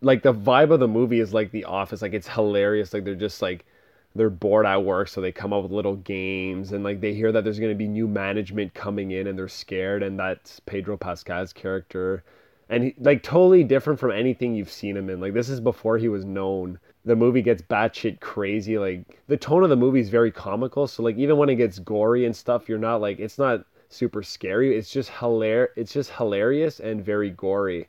like the vibe of the movie is like The Office. Like it's hilarious. Like they're just like they're bored at work, so they come up with little games and like they hear that there's gonna be new management coming in and they're scared and that's Pedro Pascal's character. And he, like totally different from anything you've seen him in. Like this is before he was known the movie gets batshit crazy. Like the tone of the movie is very comical. So like even when it gets gory and stuff, you're not like it's not super scary. It's just hilarious. It's just hilarious and very gory.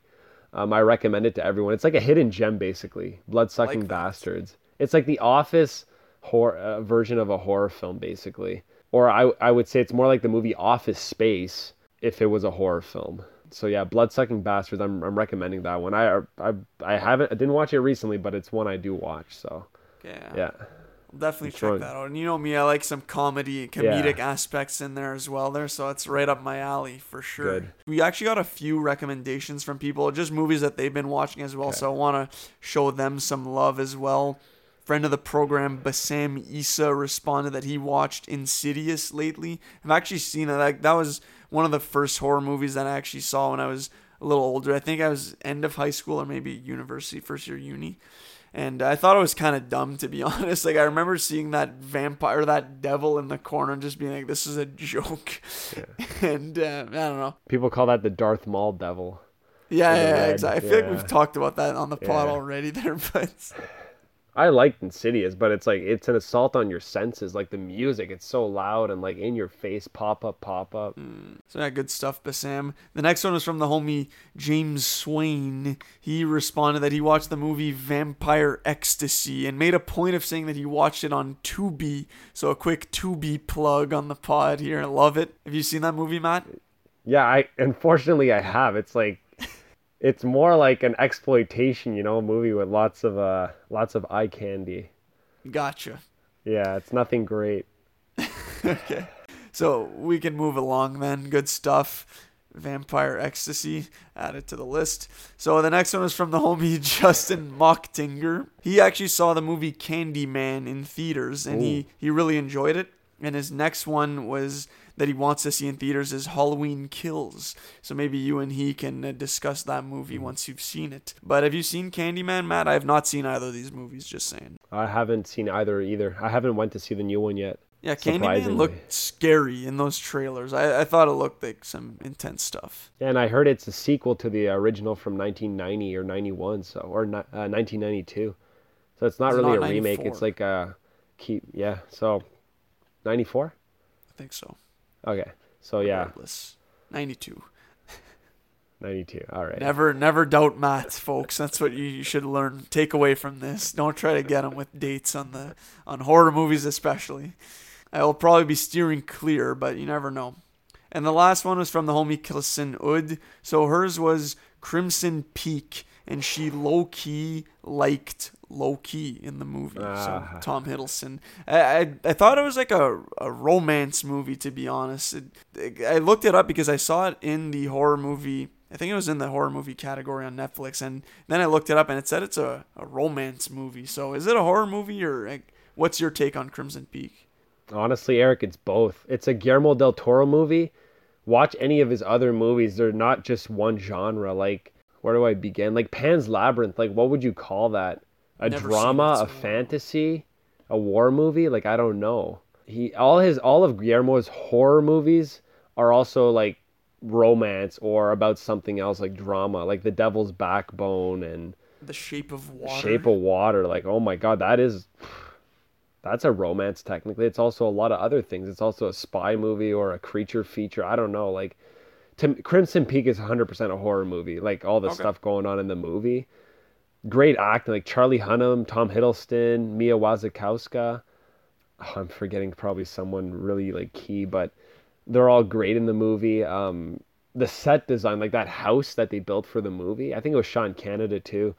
Um, I recommend it to everyone. It's like a hidden gem, basically. Blood sucking like bastards. It's like the Office horror uh, version of a horror film, basically. Or I I would say it's more like the movie Office Space if it was a horror film so yeah, Bloodsucking Bastards. I'm I'm recommending that one. I I I haven't I didn't watch it recently, but it's one I do watch. So yeah, yeah. definitely check that out. And you know me, I like some comedy, comedic yeah. aspects in there as well. There, so it's right up my alley for sure. Good. We actually got a few recommendations from people, just movies that they've been watching as well. Okay. So I want to show them some love as well. Friend of the program, Bassam Issa, responded that he watched Insidious lately. I've actually seen it. Like that was one of the first horror movies that I actually saw when I was a little older. I think I was end of high school or maybe university, first year uni. And I thought it was kind of dumb to be honest. Like I remember seeing that vampire, that devil in the corner, and just being like, "This is a joke." Yeah. and uh, I don't know. People call that the Darth Maul devil. Yeah, yeah, yeah exactly. I feel yeah. like we've talked about that on the pod already there, but I liked Insidious, but it's like it's an assault on your senses. Like the music, it's so loud and like in your face, pop up, pop up. Mm. So yeah, good stuff, Bassam. The next one was from the homie James Swain. He responded that he watched the movie Vampire Ecstasy and made a point of saying that he watched it on Tubi. So a quick Tubi plug on the pod here. I love it. Have you seen that movie, Matt? Yeah, I unfortunately I have. It's like it's more like an exploitation, you know, movie with lots of uh lots of eye candy. Gotcha. Yeah, it's nothing great. okay. So we can move along then. Good stuff. Vampire Ecstasy added to the list. So the next one is from the homie Justin Mocktinger. He actually saw the movie Candyman in theaters and Ooh. he he really enjoyed it. And his next one was that he wants to see in theaters is Halloween Kills. So maybe you and he can uh, discuss that movie once you've seen it. But have you seen Candyman, Matt? I have not seen either of these movies. Just saying. I haven't seen either either. I haven't went to see the new one yet. Yeah, Candyman looked scary in those trailers. I, I thought it looked like some intense stuff. And I heard it's a sequel to the original from 1990 or 91, so or uh, 1992. So it's not it's really not a remake. It's like a keep. Yeah. So 94. I think so. Okay. So yeah. Regardless. 92. 92. All right. Never, never doubt maths, folks. That's what you should learn. Take away from this. Don't try to get them with dates on the on horror movies, especially. I will probably be steering clear, but you never know. And the last one was from the homie Kilson Ud. So hers was Crimson Peak, and she low key liked Loki in the movie. Ah. So Tom Hiddleston. I, I I thought it was like a, a romance movie to be honest. It, I looked it up because I saw it in the horror movie. I think it was in the horror movie category on Netflix, and then I looked it up and it said it's a, a romance movie. So is it a horror movie or like, what's your take on Crimson Peak? Honestly, Eric, it's both. It's a Guillermo del Toro movie. Watch any of his other movies. They're not just one genre. Like, where do I begin? Like Pan's Labyrinth. Like, what would you call that? A Never drama, a so a I fantasy, a war movie? Like, I don't know. He all his all of Guillermo's horror movies are also like romance or about something else like drama, like The Devil's Backbone and The Shape of Water. Shape of Water. Like, oh my god, that is that's a romance technically. It's also a lot of other things. It's also a spy movie or a creature feature. I don't know. Like to, Crimson Peak is 100% a horror movie. Like all the Okay. stuff going on in the movie. Great acting like Charlie Hunnam, Tom Hiddleston, Mia Wasikowska. Oh, I'm forgetting probably someone really like key, but they're all great in the movie. Um, the set design, like that house that they built for the movie, I think it was shot in Canada too.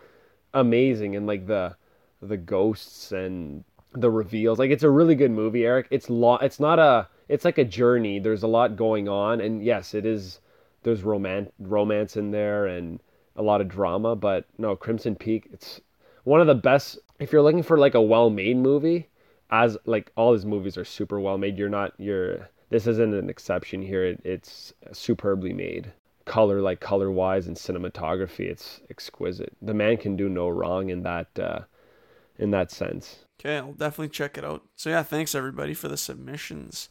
Amazing, and like the the ghosts and the reveals. Like it's a really good movie, Eric. It's lo- It's not a. It's like a journey. There's a lot going on, and yes, it is. There's romance romance in there and a lot of drama, but no, Crimson Peak. It's one of the best. If you're looking for like a well-made movie, as like all his movies are super well made. You're not. You're. This isn't an exception here. It, it's superbly made. Color, like color wise and cinematography, it's exquisite. The man can do no wrong in that. Uh, in that sense. Okay, I'll definitely check it out. So yeah, thanks everybody for the submissions.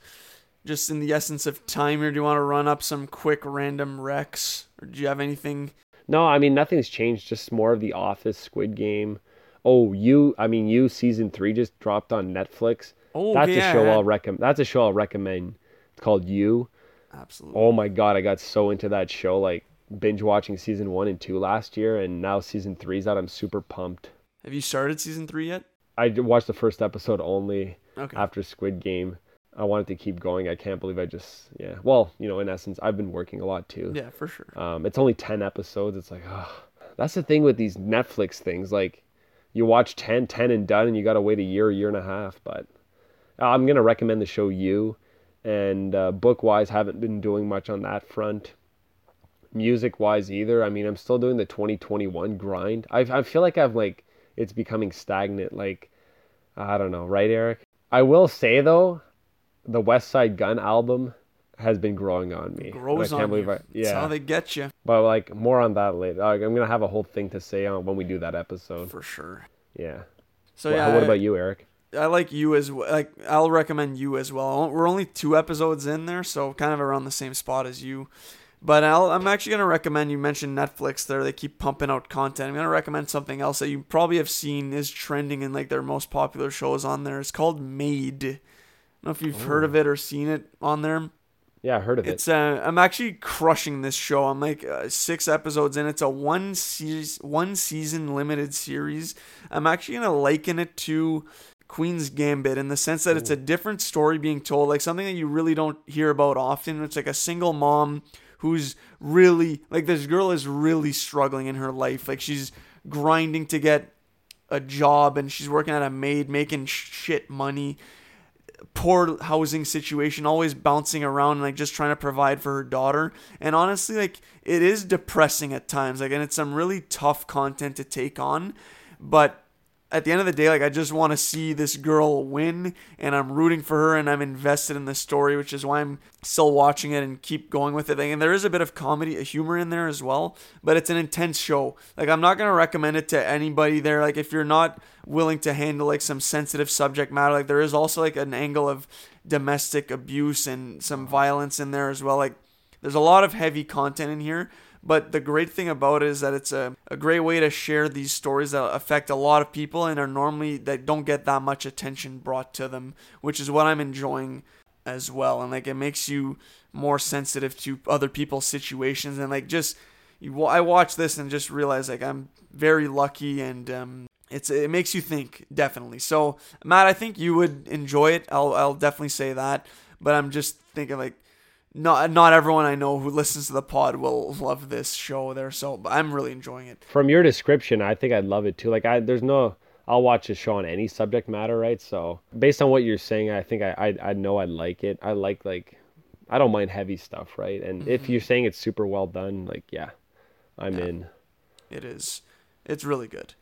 Just in the essence of time here, do you want to run up some quick random recs, or do you have anything? No, I mean nothing's changed. Just more of the Office, Squid Game. Oh, you. I mean, you season three just dropped on Netflix. Oh, that's okay, a show I'll recommend. That's a show I'll recommend. It's called You. Absolutely. Oh my god, I got so into that show. Like binge watching season one and two last year, and now season three's out. I'm super pumped. Have you started season three yet? I watched the first episode only Okay. after Squid Game. I wanted to keep going. I can't believe I just yeah. Well, you know, in essence, I've been working a lot too. yeah, for sure. Um, it's only 10 episodes. It's like, oh. That's the thing with these Netflix things. Like, you watch 10, 10 and done, and you got to wait a year, a year and a half. But uh, I'm going to recommend the show You. And uh, book wise, haven't been doing much on that front. Music wise, either. I mean, I'm still doing the 2021 grind. I, I feel like I've, like, it's becoming stagnant. Like, I don't know, right, Eric? I will say, though, the Westside Gunn album has been growing on me. And Grows I can't on believe you. I, That's yeah. how they get you But like more on that later. Like, I'm gonna have a whole thing to say on when we do that episode. for sure. Yeah. So Wha- yeah, what I- about you, Eric? I like you as well. Like I'll recommend you as well. We're only two episodes in there, so kind of around the same spot as you. But I'll, I'm actually gonna recommend. You mentioned Netflix there; they keep pumping out content. I'm gonna recommend something else that you probably have seen is trending in like their most popular shows on there. It's called Maid. I don't know if you've heard of it or seen it on there. Yeah, I heard of it. It's uh, I'm actually crushing this show. I'm like uh, six episodes in. It's a one series, one season limited series. I'm actually gonna liken it to Queen's Gambit in the sense that it's a different story being told, like something that you really don't hear about often. It's like a single mom who's really like this girl is really struggling in her life. Like she's grinding to get a job and she's working at a maid, making shit money poor housing situation, always bouncing around, and like just trying to provide for her daughter. And honestly, like it is depressing at times. Like, and it's some really tough content to take on. But at the end of the day, like I just want to see this girl win, and I'm rooting for her, and I'm invested in the story, which is why I'm still watching it and keep going with it. And there is a bit of comedy, a humor in there as well, but it's an intense show. Like I'm not gonna recommend it to anybody there. Like if you're not willing to handle like some sensitive subject matter, like there is also like an angle of domestic abuse and some violence in there as well. Like there's a lot of heavy content in here. But the great thing about it is that it's a, a great way to share these stories that affect a lot of people and are normally that don't get that much attention brought to them, which is what I'm enjoying as well. And like it makes you more sensitive to other people's situations and like just you, I watch this and just realize like I'm very lucky and um, it's it makes you think definitely. So Matt, I think you would enjoy it. I'll I'll definitely say that. But I'm just thinking like not not everyone I know who listens to the pod will love this show there. So I'm really enjoying it. From your description, I think I'd love it too. Like I there's no I'll watch a show on any subject matter, right? So based on what you're saying, I think I I, I know I'd like it. I like like I don't mind heavy stuff, right? And mm-hmm. if you're saying it's super well done, like yeah, I'm yeah, in. It is. It's really good.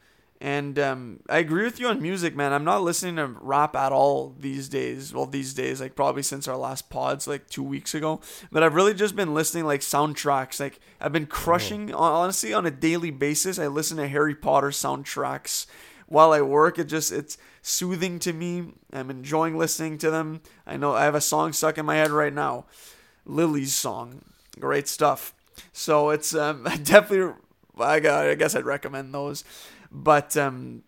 And um, I agree with you on music, man. I'm not listening to rap at all these days. Well, these days, like probably since our last pods, like two weeks ago. But I've really just been listening like soundtracks. Like I've been crushing, oh. honestly, on a daily basis. I listen to Harry Potter soundtracks while I work. It just it's soothing to me. I'm enjoying listening to them. I know I have a song stuck in my head right now, Lily's song. Great stuff. So it's um, definitely. I guess I'd recommend those. But um,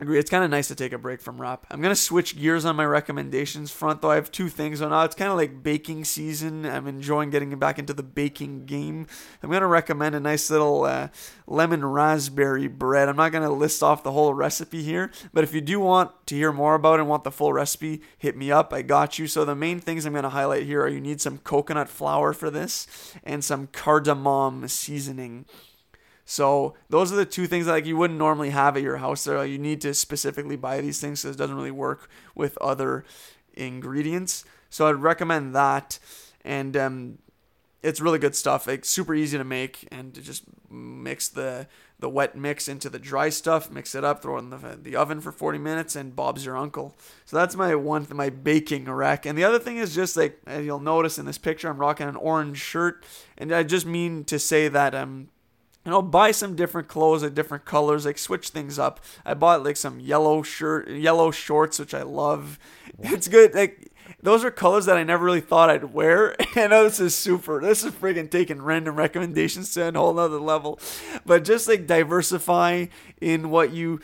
agree. It's kind of nice to take a break from rap. I'm gonna switch gears on my recommendations front, though. I have two things. on. now it's kind of like baking season. I'm enjoying getting back into the baking game. I'm gonna recommend a nice little uh, lemon raspberry bread. I'm not gonna list off the whole recipe here, but if you do want to hear more about and want the full recipe, hit me up. I got you. So the main things I'm gonna highlight here are you need some coconut flour for this and some cardamom seasoning. So those are the two things that like you wouldn't normally have at your house. There, like, you need to specifically buy these things because it doesn't really work with other ingredients. So I'd recommend that, and um, it's really good stuff. Like super easy to make, and to just mix the the wet mix into the dry stuff, mix it up, throw it in the, the oven for 40 minutes, and Bob's your uncle. So that's my one, my baking rack. And the other thing is just like you'll notice in this picture, I'm rocking an orange shirt, and I just mean to say that um you know, buy some different clothes at different colors, like switch things up. I bought like some yellow shirt, yellow shorts, which I love. It's good. Like those are colors that I never really thought I'd wear. I know this is super. This is friggin' taking random recommendations to a whole nother level. But just like diversify in what you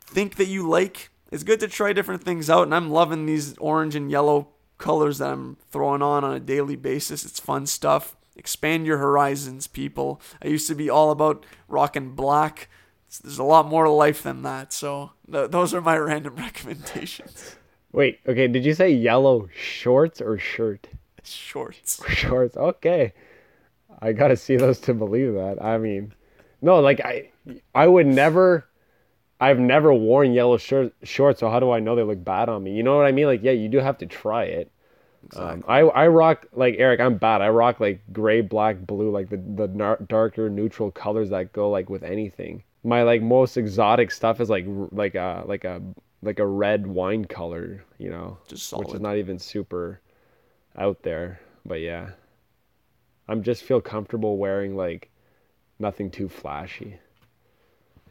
think that you like. It's good to try different things out, and I'm loving these orange and yellow colors that I'm throwing on on a daily basis. It's fun stuff. Expand your horizons, people. I used to be all about rocking black. There's a lot more to life than that. So th- those are my random recommendations. Wait, okay. Did you say yellow shorts or shirt? Shorts. Shorts. Okay. I gotta see those to believe that. I mean, no, like I, I would never. I've never worn yellow shirt shorts, so how do I know they look bad on me? You know what I mean? Like, yeah, you do have to try it. Exactly. Um, I I rock like Eric. I'm bad. I rock like gray, black, blue, like the the nar- darker neutral colors that go like with anything. My like most exotic stuff is like like a like a like a red wine color, you know, just which is not even super out there. But yeah, I'm just feel comfortable wearing like nothing too flashy.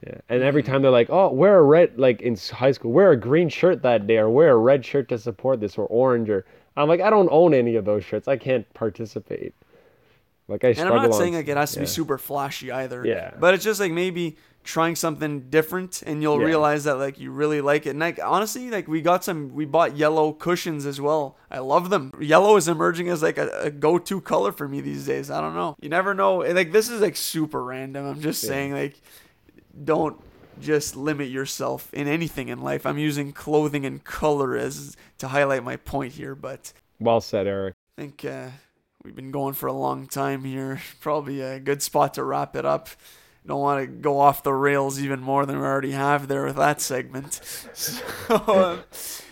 Yeah, and every mm-hmm. time they're like, "Oh, wear a red," like in high school, wear a green shirt that day, or wear a red shirt to support this, or orange, or I'm like, I don't own any of those shirts. I can't participate. Like I and I'm not saying like it has to yeah. be super flashy either. Yeah. But it's just like maybe trying something different and you'll yeah. realize that like you really like it. And like honestly, like we got some we bought yellow cushions as well. I love them. Yellow is emerging as like a, a go-to color for me these days. I don't know. You never know. Like this is like super random. I'm just yeah. saying like don't just limit yourself in anything in life. I'm using clothing and color as to highlight my point here, but well said, Eric. I think uh, we've been going for a long time here. Probably a good spot to wrap it up. Don't want to go off the rails even more than we already have there with that segment. So, uh,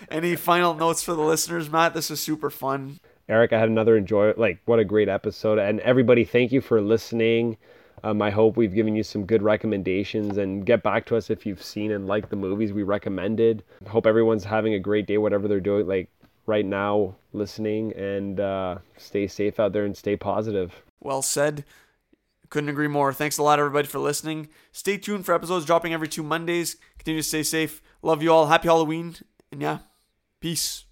any final notes for the listeners, Matt? This was super fun. Eric, I had another enjoy. Like, what a great episode! And everybody, thank you for listening. Um, I hope we've given you some good recommendations and get back to us if you've seen and liked the movies we recommended. Hope everyone's having a great day, whatever they're doing, like right now, listening, and uh, stay safe out there and stay positive. Well said. Couldn't agree more. Thanks a lot, everybody, for listening. Stay tuned for episodes dropping every two Mondays. Continue to stay safe. Love you all. Happy Halloween. And yeah, peace.